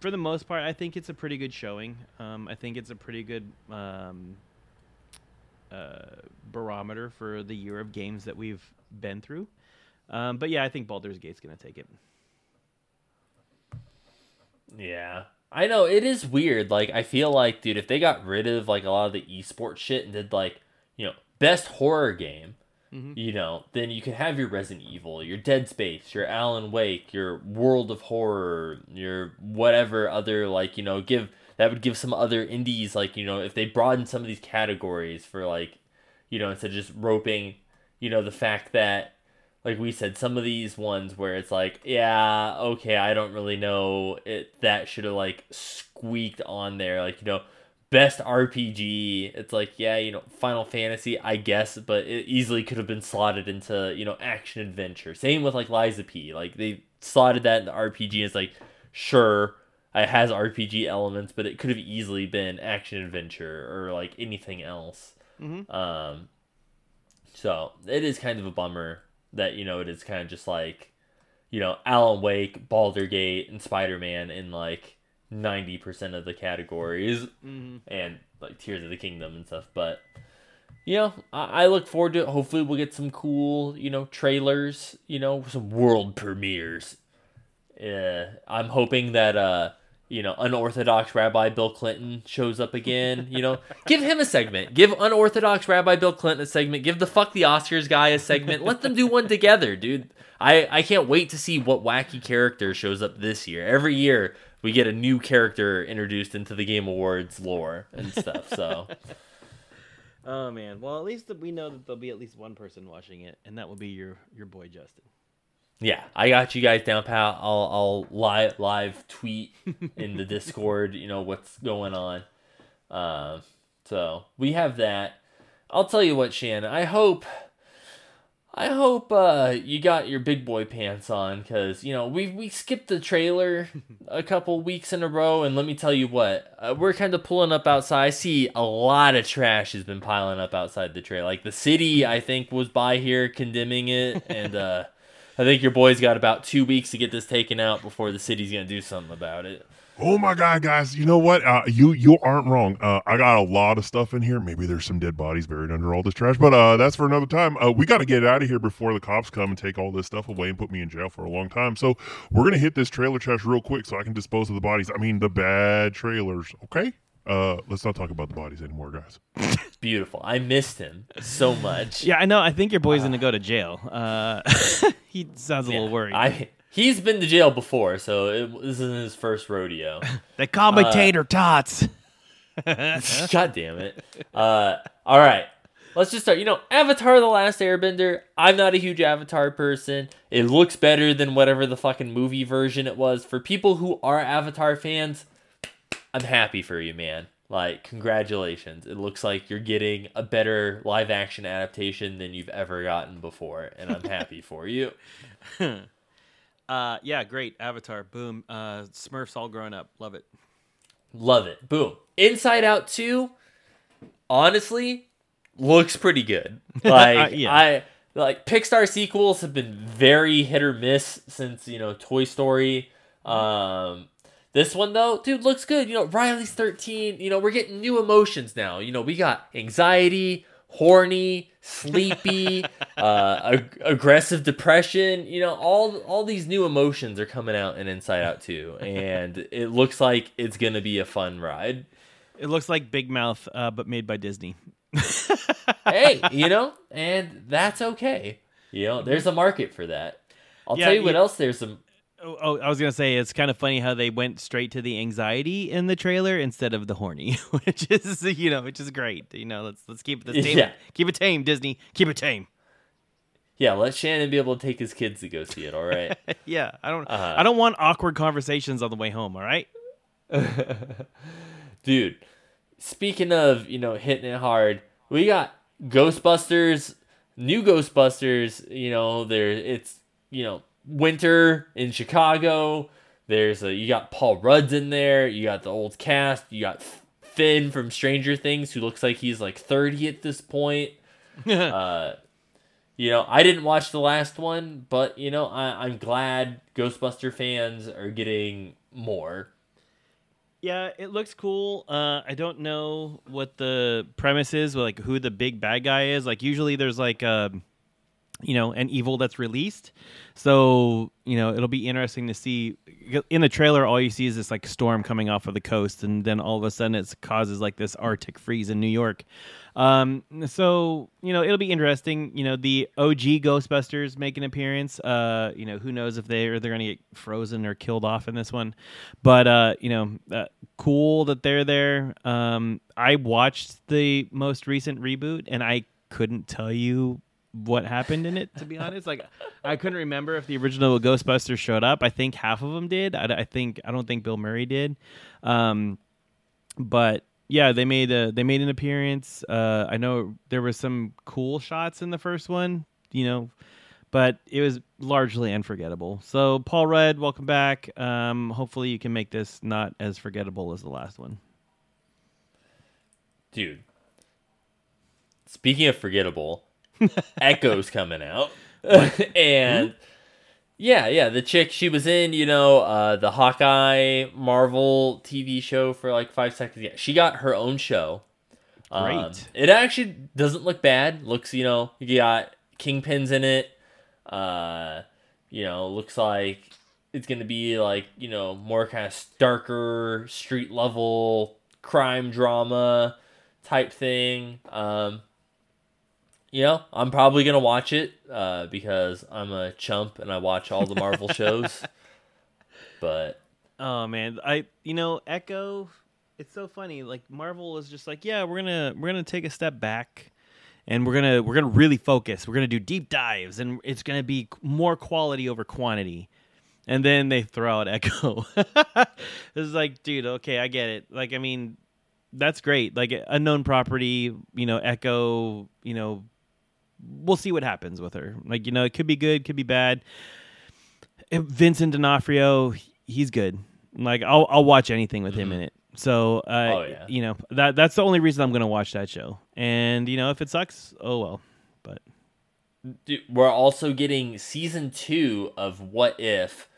D: for the most part, I think it's a pretty good showing. Um, I think it's a pretty good um, uh, barometer for the year of games that we've been through. Um, but yeah, I think Baldur's Gate's gonna take it.
B: Yeah, I know it is weird. Like, I feel like, dude, if they got rid of like a lot of the esports shit and did like, you know, best horror game, mm-hmm. you know, then you can have your Resident Evil, your Dead Space, your Alan Wake, your World of Horror, your whatever other like you know give that would give some other indies like you know if they broaden some of these categories for like you know instead of just roping you know the fact that like we said, some of these ones where it's like, yeah, okay, I don't really know it that should have like squeaked on there, like you know, best RPG. It's like, yeah, you know, Final Fantasy, I guess, but it easily could have been slotted into you know action adventure. Same with like Lies of P. Like they slotted that in the RPG. And it's like, sure, it has RPG elements, but it could have easily been action adventure or like anything else.
D: Mhm.
B: Um, so it is kind of a bummer that you know it is kind of just like, you know, Alan Wake, Baldur Gate, and Spider Man in like ninety percent of the categories,
D: Mhm.
B: and like Tears of the Kingdom and stuff. But you know, I, I look forward to it. Hopefully, we'll get some cool, you know, trailers. You know, some world premieres. Yeah, I'm hoping that uh, you know, unorthodox Rabbi Bill Clinton shows up again. You know, give him a segment. Give unorthodox Rabbi Bill Clinton a segment. Give the fuck the Oscars guy a segment. Let them do one together, dude. I I can't wait to see what wacky character shows up this year. Every year we get a new character introduced into the Game Awards lore and stuff. So
D: Oh man. Well, at least we know that there'll be at least one person watching it, and that will be your your boy Justin.
B: Yeah, I got you guys down, pal. I'll I'll live live tweet in the Discord. You know what's going on. Um, so we have that. I'll tell you what, Shannon. I hope. I hope uh, you got your big boy pants on because you know we we skipped the trailer a couple weeks in a row, and let me tell you what uh, we're kind of pulling up outside. I see a lot of trash has been piling up outside the trailer. Like the city, I think was by here condemning it, and uh, I think your boy's got about two weeks to get this taken out before the city's gonna do something about it.
C: Oh my god, guys! You know what? Uh, you you aren't wrong. Uh, I got a lot of stuff in here. Maybe there's some dead bodies buried under all this trash, but uh, that's for another time. Uh, we got to get out of here before the cops come and take all this stuff away and put me in jail for a long time. So we're gonna hit this trailer trash real quick so I can dispose of the bodies. I mean the bad trailers. Okay. Uh, let's not talk about the bodies anymore, guys.
B: Beautiful. I missed him so much.
D: Yeah, I know. I think your boy's gonna go to jail. Uh, he sounds a little worried.
B: I he's been to jail before, so it, this isn't his first rodeo.
D: they call me tater tots.
B: God damn it. Uh, all right. Let's just start. You know, Avatar The Last Airbender, I'm not a huge Avatar person. It looks better than whatever the fucking movie version it was. For people who are Avatar fans, I'm happy for you, man. Like, congratulations. It looks like you're getting a better live action adaptation than you've ever gotten before, and I'm happy for you.
D: Uh, yeah, great. Avatar, boom. Uh, Smurfs all grown up. Love it.
B: Love it. Boom. Inside Out 2, honestly, looks pretty good. Like
D: Yeah.
B: I like Pixar sequels have been very hit or miss since, you know, Toy Story. Um this one though, dude, looks good. You know, Riley's 13. You know, we're getting new emotions now. You know, we got anxiety, horny, sleepy, uh, ag- aggressive depression. You know, all all these new emotions are coming out in Inside Out 2, and it looks like it's gonna be a fun ride.
D: It looks like Big Mouth, uh, but made by Disney.
B: hey, you know, and that's okay. You know, there's a market for that. I'll
D: Yeah,
B: tell you what else there's some.
D: Oh, oh, I was gonna say it's kind of funny how they went straight to the anxiety in the trailer instead of the horny, which is you know, which is great. You know, let's let's keep this tame.
B: Yeah.
D: Keep it tame, Disney. Keep it tame.
B: Yeah, let Shannon be able to take his kids to go see it. All right.
D: Yeah, I don't
B: Uh-huh.
D: I don't want awkward conversations on the way home. All right.
B: dude speaking of you know hitting it hard we got ghostbusters new ghostbusters you know there it's you know winter in chicago. There's a you got paul rudd's in there. You got the old cast. You got finn from stranger things who looks like he's like 30 at this point. Uh you know i didn't watch the last one but you know I, i'm glad ghostbuster fans are getting more.
D: Yeah, it looks cool. Uh, I don't know what the premise is, like who the big bad guy is. Like usually there's like a, you know, an evil that's released. So you know it'll be interesting to see. In the trailer, all you see is this like storm coming off of the coast, and then all of a sudden it causes like this Arctic freeze in New York. Um, so you know it'll be interesting. You know the OG Ghostbusters make an appearance. Uh, you know who knows if they are they're gonna get frozen or killed off in this one, but uh, you know uh, cool that they're there. Um, I watched the most recent reboot and I couldn't tell you what happened in it. To be honest, like I couldn't remember if the original Ghostbusters showed up. I think half of them did. I, I think I don't think Bill Murray did. Um, but yeah, they made a they made an appearance. Uh, I know there were some cool shots in the first one. You know, but it was largely unforgettable. So, Paul Rudd, welcome back. Um, hopefully, you can make this not as forgettable as the last one.
B: Dude. Speaking of forgettable, Echo's coming out. and yeah, yeah, the chick she was in, you know, uh, the Hawkeye Marvel TV show for like five seconds. Yeah, she got her own show. Um,
D: Great.
B: it actually doesn't look bad. Looks, you know, you got kingpins in it. Uh, you know, looks like it's gonna be like you know more kind of darker street level crime drama type thing. Um, you know, I'm probably gonna watch it uh, because I'm a chump and I watch all the Marvel shows. But
D: Oh man, I you know Echo. It's so funny. Like Marvel is just like, yeah, we're gonna we're gonna take a step back, and we're gonna we're gonna really focus. We're gonna do deep dives, and it's gonna be more quality over quantity. And then they throw out Echo. it's like, dude, okay, I get it. Like, I mean, that's great. Like unknown property, you know, Echo. You know, we'll see what happens with her. Like, you know, it could be good, could be bad. Vincent D'Onofrio, he's good. Like I'll I'll watch anything with him in it. So uh,
B: Mm-hmm. Oh, yeah.
D: you know that that's the only reason I'm gonna watch that show. And you know if it sucks, oh well. But
B: dude, we're also getting season two of What If,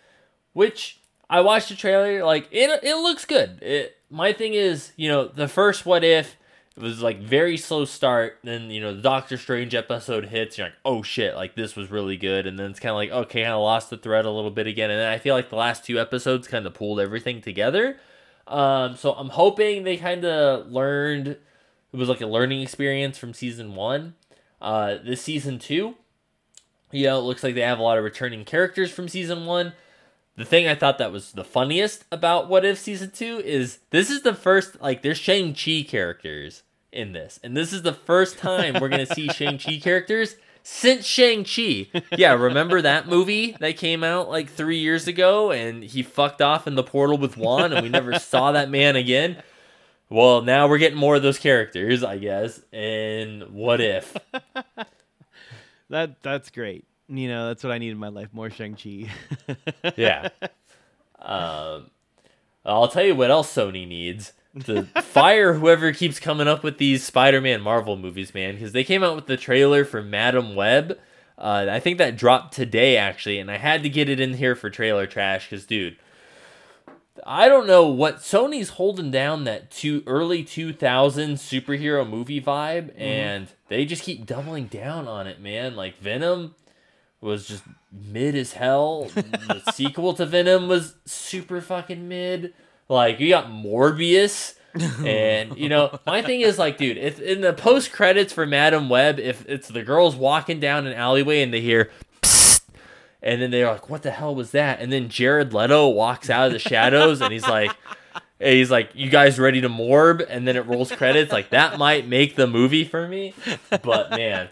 B: which I watched the trailer. Like it, it looks good. It, my thing is, you know, the first What If it was like very slow start. Then you know the Doctor Strange episode hits. You're like, oh shit, like this was really good. And then it's kind of like, okay, of lost the thread a little bit again. And then I feel like the last two episodes kind of pulled everything together. Um, so I'm hoping they kind of learned. It was like a learning experience from season one. Uh, this season two, you know, it looks like they have a lot of returning characters from season one. The thing I thought that was the funniest about What If season two is this is the first like there's Shang Chi characters in this, and this is the first time we're gonna see Shang Chi characters since Shang Chi. Yeah, remember that movie that came out like three years ago, and he fucked off in the portal with Wong, and we never saw that man again. Well, now we're getting more of those characters, I guess. And what if?
D: that that's great. You know that's what I need in my life. More Shang Chi.
B: Yeah. Um, I'll tell you what else Sony needs to fire whoever keeps coming up with these Spider-Man Marvel movies, man, because they came out with the trailer for Madame Web. Uh, I think that dropped today actually, and I had to get it in here for trailer trash because, dude, I don't know what Sony's holding down that two early 2000 superhero movie vibe, and they just keep doubling down on it, man. Like Venom was just mid as hell. the sequel to Venom was super fucking mid. Like you got Morbius. and you know my thing is like dude if in the post credits for madame web if it's the girls walking down an alleyway and they hear Psst, and then they're like what the hell was that and then jared leto walks out of the shadows and he's like and he's like you guys ready to morb and then it rolls credits like that might make the movie for me but man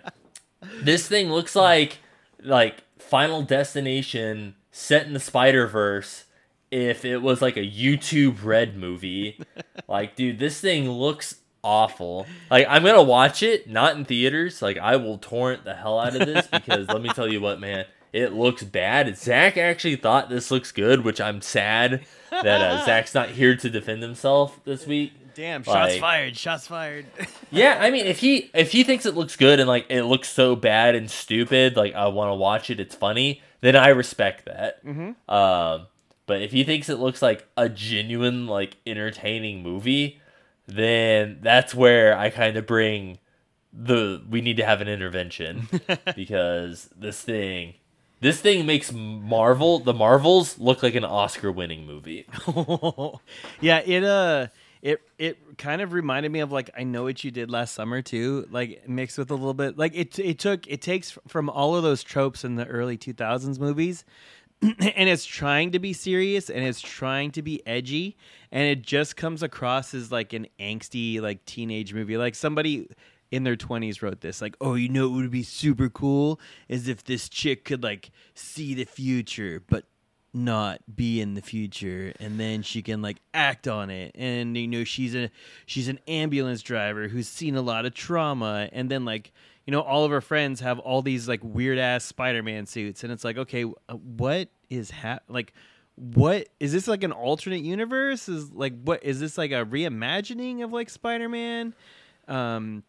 B: this thing looks like like Final Destination set in the Spider Verse. If it was like a YouTube Red movie, like dude, this thing looks awful. Like I'm gonna watch it, not in theaters. Like I will torrent the hell out of this because let me tell you what, man, it looks bad. Zach actually thought this looks good, which I'm sad that uh, Zach's not here to defend himself this week.
D: Damn!
B: Like-
D: Shots fired! Shots fired!
B: Yeah, I mean, if he if he thinks it looks good and like it looks so bad and stupid, like I want to watch it, it's funny, then I respect that.
D: Mm-hmm.
B: Um, but if he thinks it looks like a genuine, like entertaining movie, then that's where I kind of bring the we need to have an intervention because this thing. This thing makes Marvel, the Marvels, look like an Oscar-winning movie.
D: yeah, it uh it it kind of reminded me of like I know what you did last summer too, like mixed with a little bit like it it took it takes from all of those tropes in the early 2000s movies and it's trying to be serious and it's trying to be edgy and it just comes across as like an angsty like teenage movie. Like somebody in their 20s wrote this like oh you know it would be super cool is if this chick could like see the future but not be in the future and then she can like act on it. And you know she's a she's an ambulance driver who's seen a lot of trauma and then like you know all of her friends have all these like weird ass spider-man suits and it's like okay uh, what is hap like what is this like an alternate universe? Is like what is this like a reimagining of like spider-man? Um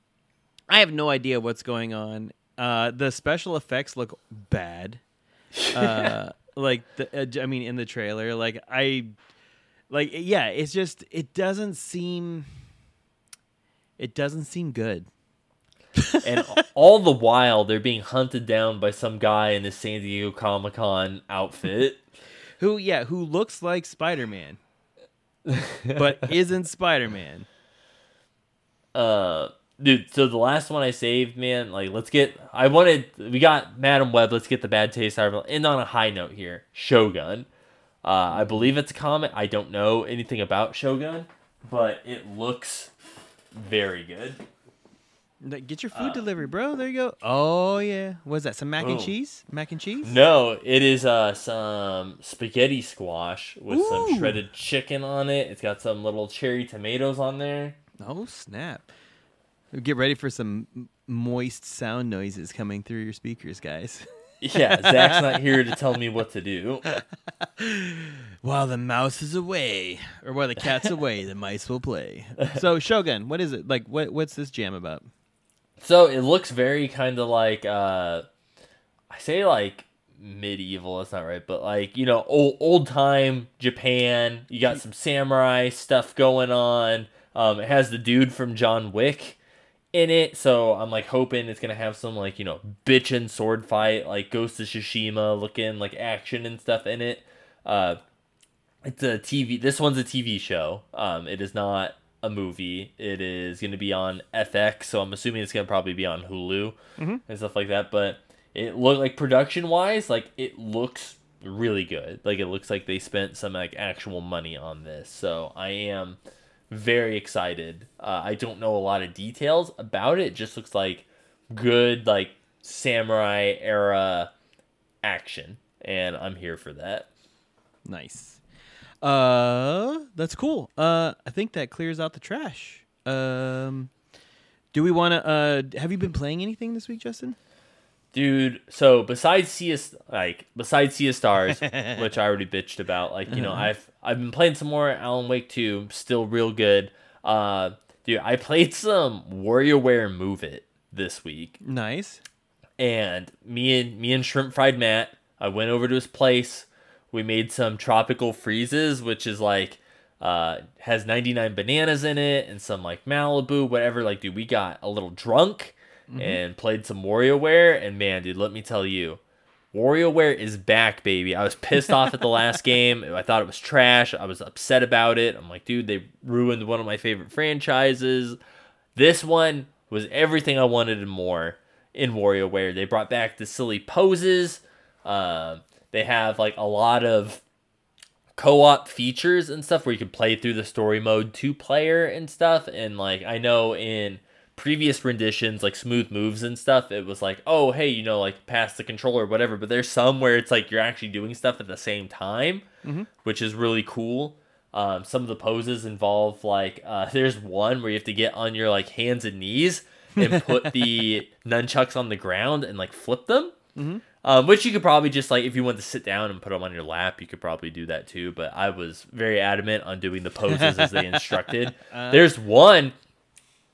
D: i have no idea what's going on. Uh the special effects look bad. Uh like the uh, i mean in the trailer like i like yeah it's just it doesn't seem it doesn't seem good
B: and all the while they're being hunted down by some guy in his San Diego Comic Con outfit.
D: who yeah who looks like spider-man but isn't spider-man
B: Uh, dude. So the last one I saved, man. Like, let's get. I wanted. We got Madame Web. Let's get the bad taste out of it. And on a high note here, Shogun. Uh, I believe it's a comic. I don't know anything about Shogun, but it looks very good.
D: Like, get your food delivery bro there you go oh yeah what is that some mac and cheese mac and cheese
B: No, it is uh some spaghetti squash with
D: Ooh.
B: some shredded chicken on it. It's got some little cherry tomatoes on there.
D: Oh snap! Get ready for some moist sound noises coming through your speakers, guys.
B: Yeah, Zach's not here to tell me what to do.
D: while the mouse is away, or while the cat's away, the mice will play. So Shogun, what is it like? What what's this jam about?
B: So it looks very kind of like uh I say like medieval, that's not right, but like, you know, old old time Japan. You got some samurai stuff going on. Um it has the dude from John Wick in it, so I'm like hoping it's gonna have some like, you know, bitchin' sword fight, like Ghost of Tsushima looking like action and stuff in it. Uh it's a TV this one's a TV show. Um it is not a movie. It is going to be on FX, so I'm assuming it's going to probably be on Hulu and stuff like that. But it looked like production wise, like it looks really good. Like it looks like they spent some like actual money on this. So I am very excited. Uh, I don't know a lot of details about it. It just looks like good like samurai era action, and I'm here for that.
D: Nice. Uh, that's cool. Uh, I think that clears out the trash. Um, do we want to? Uh, have you been playing anything this week, Justin?
B: Dude, so besides Sea of, like besides Sea Stars, which I already bitched about, like you know, I've I've been playing some more Alan Wake 2, still real good. Uh, dude, I played some WarioWare Move It this week,
D: Nice.
B: and me and me and Shrimp Fried Matt, I went over to his place. We made some tropical freezes, which is like uh has 99 bananas in it and some like Malibu, whatever. Like, dude, we got a little drunk and played some WarioWare, and man, dude, let me tell you, WarioWare is back, baby. I was pissed off at the last game. I thought it was trash. I was upset about it. I'm like, dude, they ruined one of my favorite franchises. This one was everything I wanted and more in WarioWare. They brought back the silly poses. Uh, they have like a lot of co-op features and stuff where you can play through the story mode two player and stuff. And like I know in previous renditions, like smooth moves and stuff, it was like, oh hey, you know, like pass the controller or whatever. But there's some where it's like you're actually doing stuff at the same time, which is really cool. Um, some of the poses involve like uh, there's one where you have to get on your like hands and knees and put the nunchucks on the ground and like flip them. Um, which you could probably just like if you want to sit down and put them on your lap, you could probably do that too. But I was very adamant on doing the poses as they instructed. There's one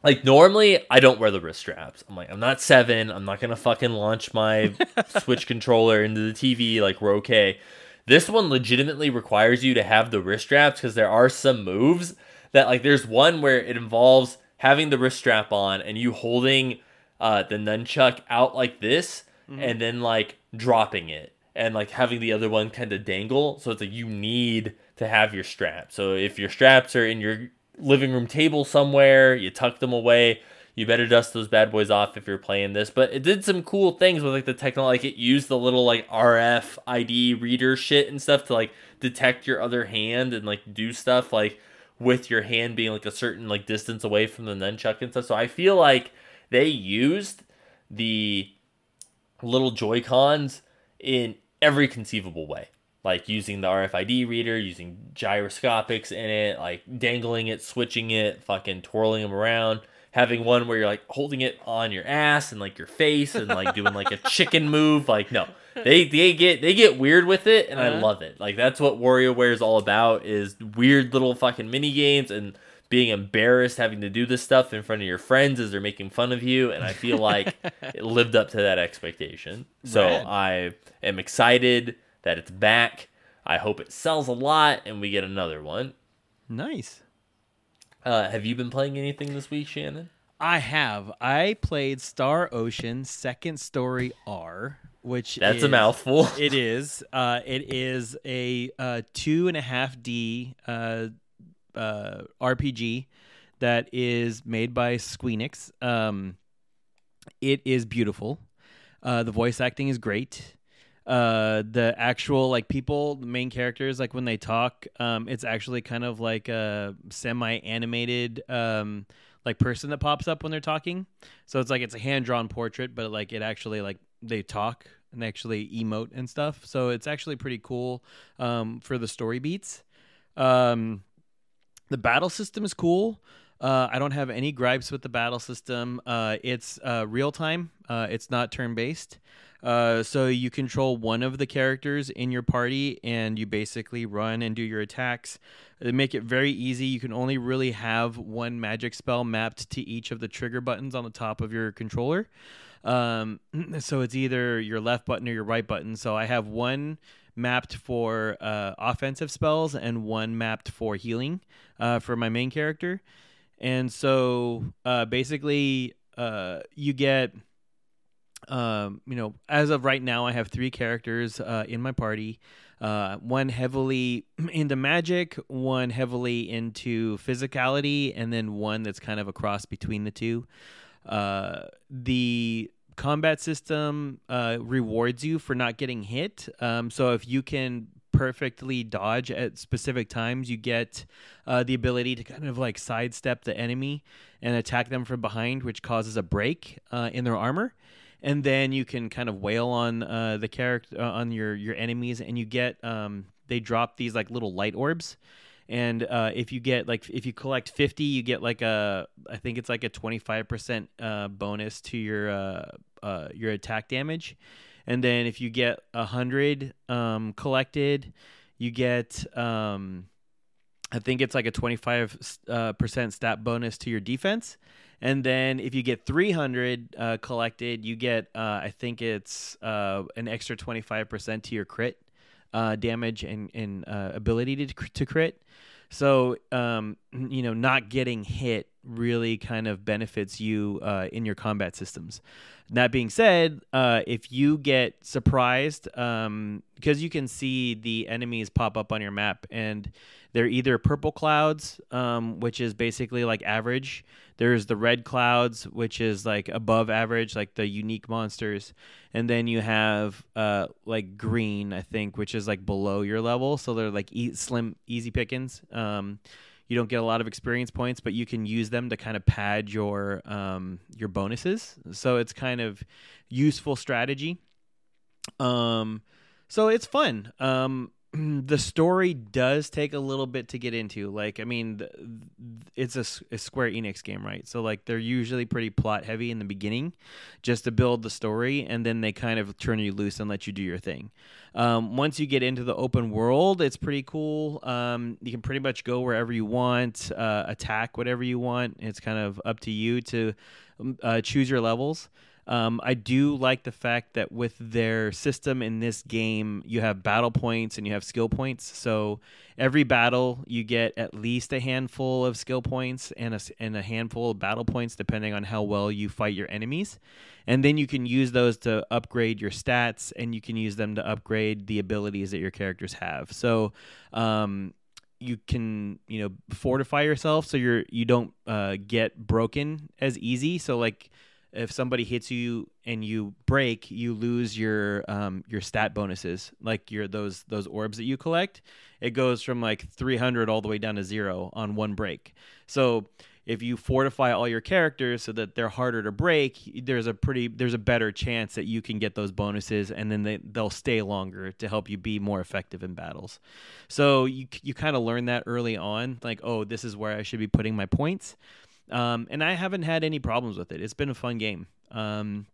B: like normally I don't wear the wrist straps. I'm like I'm not seven. I'm not gonna fucking launch my Switch controller into the TV. Like we're okay. This one legitimately requires you to have the wrist straps because there are some moves that like there's one where it involves having the wrist strap on and you holding uh, the nunchuck out like this Mm-hmm. and then like dropping it and like having the other one kind of dangle. So it's like you need to have your straps. So if your straps are in your living room table somewhere, you tuck them away. You better dust those bad boys off if you're playing this. But it did some cool things with like the technology. Like it used the little like RF ID reader shit and stuff to like detect your other hand and like do stuff like with your hand being like a certain like distance away from the nunchuck and stuff. So I feel like they used the little Joy Cons in every conceivable way. Like using the RFID reader, using gyroscopics in it, like dangling it, switching it, fucking twirling them around. Having one where you're like holding it on your ass and like your face and like doing like a chicken move. Like no, they they get they get weird with it and I
D: Uh-huh.
B: love it. Like that's what WarioWare is all about is weird little fucking mini games and being embarrassed having to do this stuff in front of your friends as they're making fun of you and I feel like it lived up to that expectation. So
D: Rad.
B: I am excited that it's back. I hope it sells a lot and we get another one.
D: Nice.
B: Uh, have you been playing anything this week, Shannon?
D: I have. I played Star Ocean Second Story R, which
B: That's a mouthful.
D: It is. Uh, it is a uh, two and a half D uh, RPG that is made by Squeenix. Um, it is beautiful. Uh, the voice acting is great. Uh, the actual like people, the main characters, like when they talk, um, it's actually kind of like a semi-animated um, like person that pops up when they're talking. So it's like it's a hand-drawn portrait, but like it actually like they talk and actually emote and stuff. So it's actually pretty cool um, for the story beats. Um, the battle system is cool. Uh, I don't have any gripes with the battle system. Uh, it's uh, real time. Uh, it's not turn based. Uh, so you control one of the characters in your party, and you basically run and do your attacks. They make it very easy. You can only really have one magic spell mapped to each of the trigger buttons on the top of your controller. Um, so it's either your left button or your right button. So I have one mapped for uh, offensive spells and one mapped for healing uh, for my main character. And so uh, basically, uh, you get, um, you know, as of right now, I have three characters uh, in my party. Uh, one heavily into magic, one heavily into physicality, and then one that's kind of a cross between the two. Uh, the combat system uh, rewards you for not getting hit. Um, so if you can perfectly dodge at specific times, you get uh, the ability to kind of like sidestep the enemy and attack them from behind, which causes a break uh, in their armor. And then you can kind of wail on uh, the character uh, on your your enemies, and you get um, they drop these like little light orbs. And uh, if you get like if you collect fifty, you get like a I think it's like a twenty five percent uh, bonus to your uh, uh, your attack damage. And then if you get a hundred um, collected, you get um, I think it's like a twenty five uh, percent stat bonus to your defense. And then if you get 300 uh, collected, you get I think it's an extra 25% to your crit uh, damage and, and uh, ability to, to crit. So um, you know, not getting hit really kind of benefits you uh, in your combat systems. That being said, uh, if you get surprised, um, because you can see the enemies pop up on your map, and they're either purple clouds, um, which is basically like average. There's the red clouds, which is like above average, like the unique monsters, and then you have uh, like green, I think, which is like below your level. So they're like e- slim, easy pickings. Um, you don't get a lot of experience points, but you can use them to kind of pad your um, your bonuses. So it's kind of useful strategy. Um, so it's fun. Um, the story does take a little bit to get into. Like, I mean, it's a, a Square Enix game, right? So like, they're usually pretty plot heavy in the beginning, just to build the story, and then they kind of turn you loose and let you do your thing. Um, once you get into the open world, it's pretty cool. Um, you can pretty much go wherever you want, uh, attack whatever you want. It's kind of up to you to um, uh, choose your levels. Um, I do like the fact that with their system in this game, you have battle points and you have skill points. So every battle, you get at least a handful of skill points and a, and a handful of battle points, depending on how well you fight your enemies. And then you can use those to upgrade your stats and you can use them to upgrade the abilities that your characters have. So, um, you can you know fortify yourself so you're you don't uh, get broken as easy so like if somebody hits you and you break, you lose your um, your stat bonuses, like your those those orbs that you collect. It goes from like 300 all the way down to zero on one break. So if you fortify all your characters so that they're harder to break, there's a pretty there's a better chance that you can get those bonuses and then they they'll stay longer to help you be more effective in battles. So you you kind of learn that early on, like oh this is where I should be putting my points. Um, and I haven't had any problems with it. It's been a fun game. Um,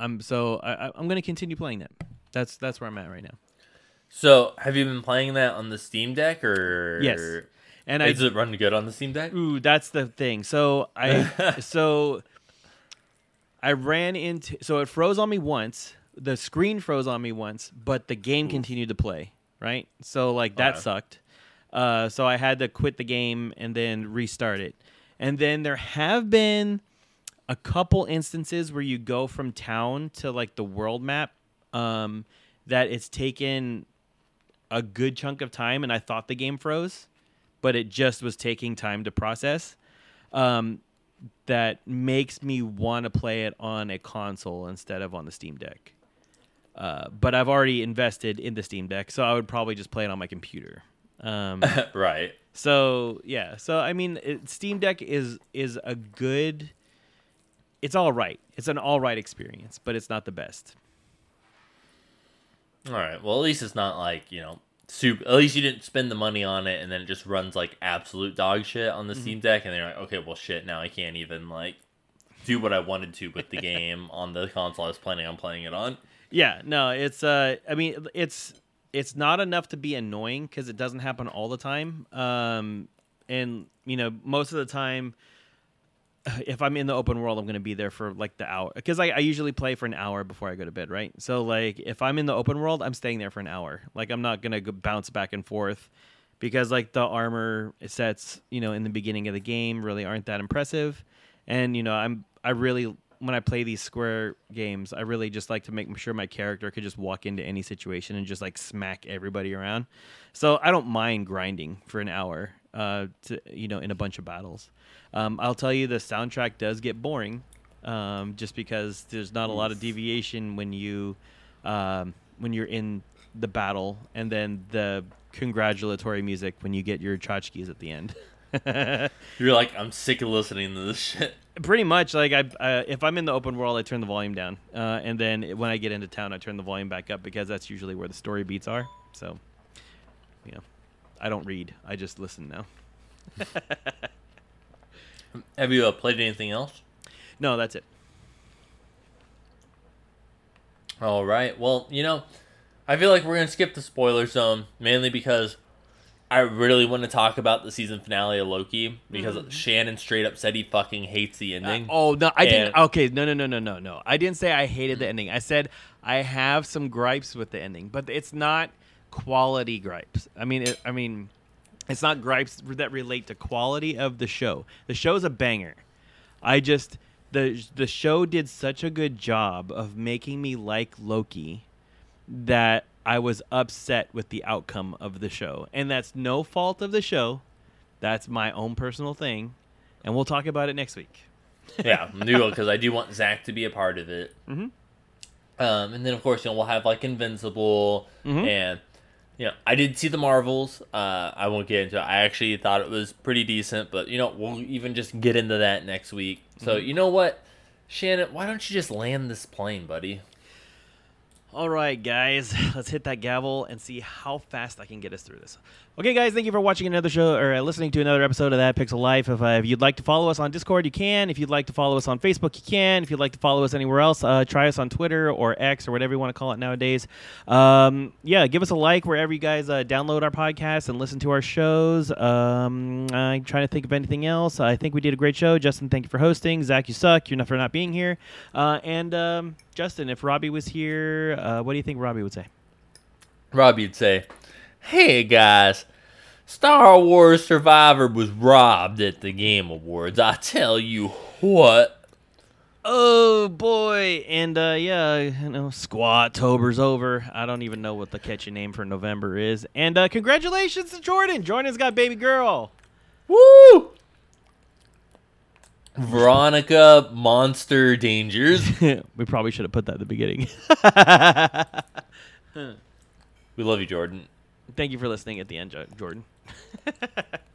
D: I'm so I, I'm going to continue playing that. That's that's where I'm at right now.
B: So, have you been playing that on the Steam Deck or
D: Yes. And I
B: Is it running good on the Steam Deck?
D: Ooh, that's the thing. So I so I ran into so it froze on me once. The screen froze on me once, but the game continued to play. Right. So like that sucked. Uh, so I had to quit the game and then restart it. And then there have been a couple instances where you go from town to like the world map um, that it's taken a good chunk of time and I thought the game froze, but it just was taking time to process. Um, that makes me want to play it on a console instead of on the Steam Deck. Uh, but I've already invested in the Steam Deck, so I would probably just play it on my computer. Um,
B: right.
D: So yeah, so I mean, it, Steam Deck is is a good. It's all right. It's an all right experience, but it's not the best.
B: All right. Well, at least it's not like you know, super. At least you didn't spend the money on it, and then it just runs like absolute dog shit on the Steam Deck, and they're like, okay, well, shit. Now I can't even like do what I wanted to with the game on the console I was planning on playing it on.
D: Yeah, no, it's uh, I mean, it's it's not enough to be annoying because it doesn't happen all the time. Um, and you know, most of the time, if I'm in the open world, I'm going to be there for like the hour because I, I usually play for an hour before I go to bed, right? So like, if I'm in the open world, I'm staying there for an hour. Like, I'm not going to bounce back and forth because like the armor sets, you know, in the beginning of the game really aren't that impressive, and you know, I'm I really when I play these square games, I really just like to make sure my character could just walk into any situation and just like smack everybody around. So I don't mind grinding for an hour, uh, to you know, in a bunch of battles. Um, I'll tell you, the soundtrack does get boring, um, just because there's not a lot of deviation when you, um, when you're in the battle, and then the congratulatory music when you get your tchotchkes at the end.
B: You're like, I'm sick of listening to this shit.
D: Pretty much, like I, uh, if I'm in the open world, I turn the volume down, uh, and then when I get into town, I turn the volume back up because that's usually where the story beats are. So, you know, I don't read; I just listen now.
B: Have you uh, played anything else?
D: No, that's it.
B: All right. Well, you know, I feel like we're gonna skip the spoiler zone mainly because I really want to talk about the season finale of Loki because mm-hmm. Shannon straight up said he fucking hates the uh, ending.
D: Oh no, I didn't. Okay, no, no, no, no, no, no. I didn't say I hated the mm. ending. I said I have some gripes with the ending, but it's not quality gripes. I mean, it, I mean, it's not gripes that relate to quality of the show. The show is a banger. I just the the show did such a good job of making me like Loki that I was upset with the outcome of the show. And that's no fault of the show. That's my own personal thing. And we'll talk about it next week.
B: yeah, new because I do want Zach to be a part of it.
D: Mhm.
B: Um, and then of course you know we'll have like Invincible
D: Mhm.
B: and you know I did see the Marvels. Uh, I won't get into it. I actually thought it was pretty decent, but you know we'll even just get into that next week. So you know what, Shannon, why don't you just land this plane, buddy?
D: All right, guys, let's hit that gavel and see how fast I can get us through this. Okay, guys, thank you for watching another show or uh, listening to another episode of That Pixel Life. If, uh, if you'd like to follow us on Discord, you can. If you'd like to follow us on Facebook, you can. If you'd like to follow us anywhere else, uh, try us on Twitter or X or whatever you want to call it nowadays. Um, yeah, give us a like wherever you guys uh, download our podcast and listen to our shows. Um, I'm trying to think of anything else. I think we did a great show. Justin, thank you for hosting. Zach, you suck. You're not for not being here. Uh, and um, Justin, if Robbie was here, uh, what do you think Robbie would say?
B: Robbie'd say, "Hey guys, Star Wars Survivor was robbed at the Game Awards. I tell you what."
D: Oh boy, and uh, yeah, you know, Squat Tober's over. I don't even know what the catchy name for November is. And uh, congratulations to Jordan. Jordan's got baby girl.
B: Woo! Veronica Monster Dangers.
D: we probably should have put that at the beginning.
B: We love you, Jordan.
D: Thank you for listening at the end, Jordan.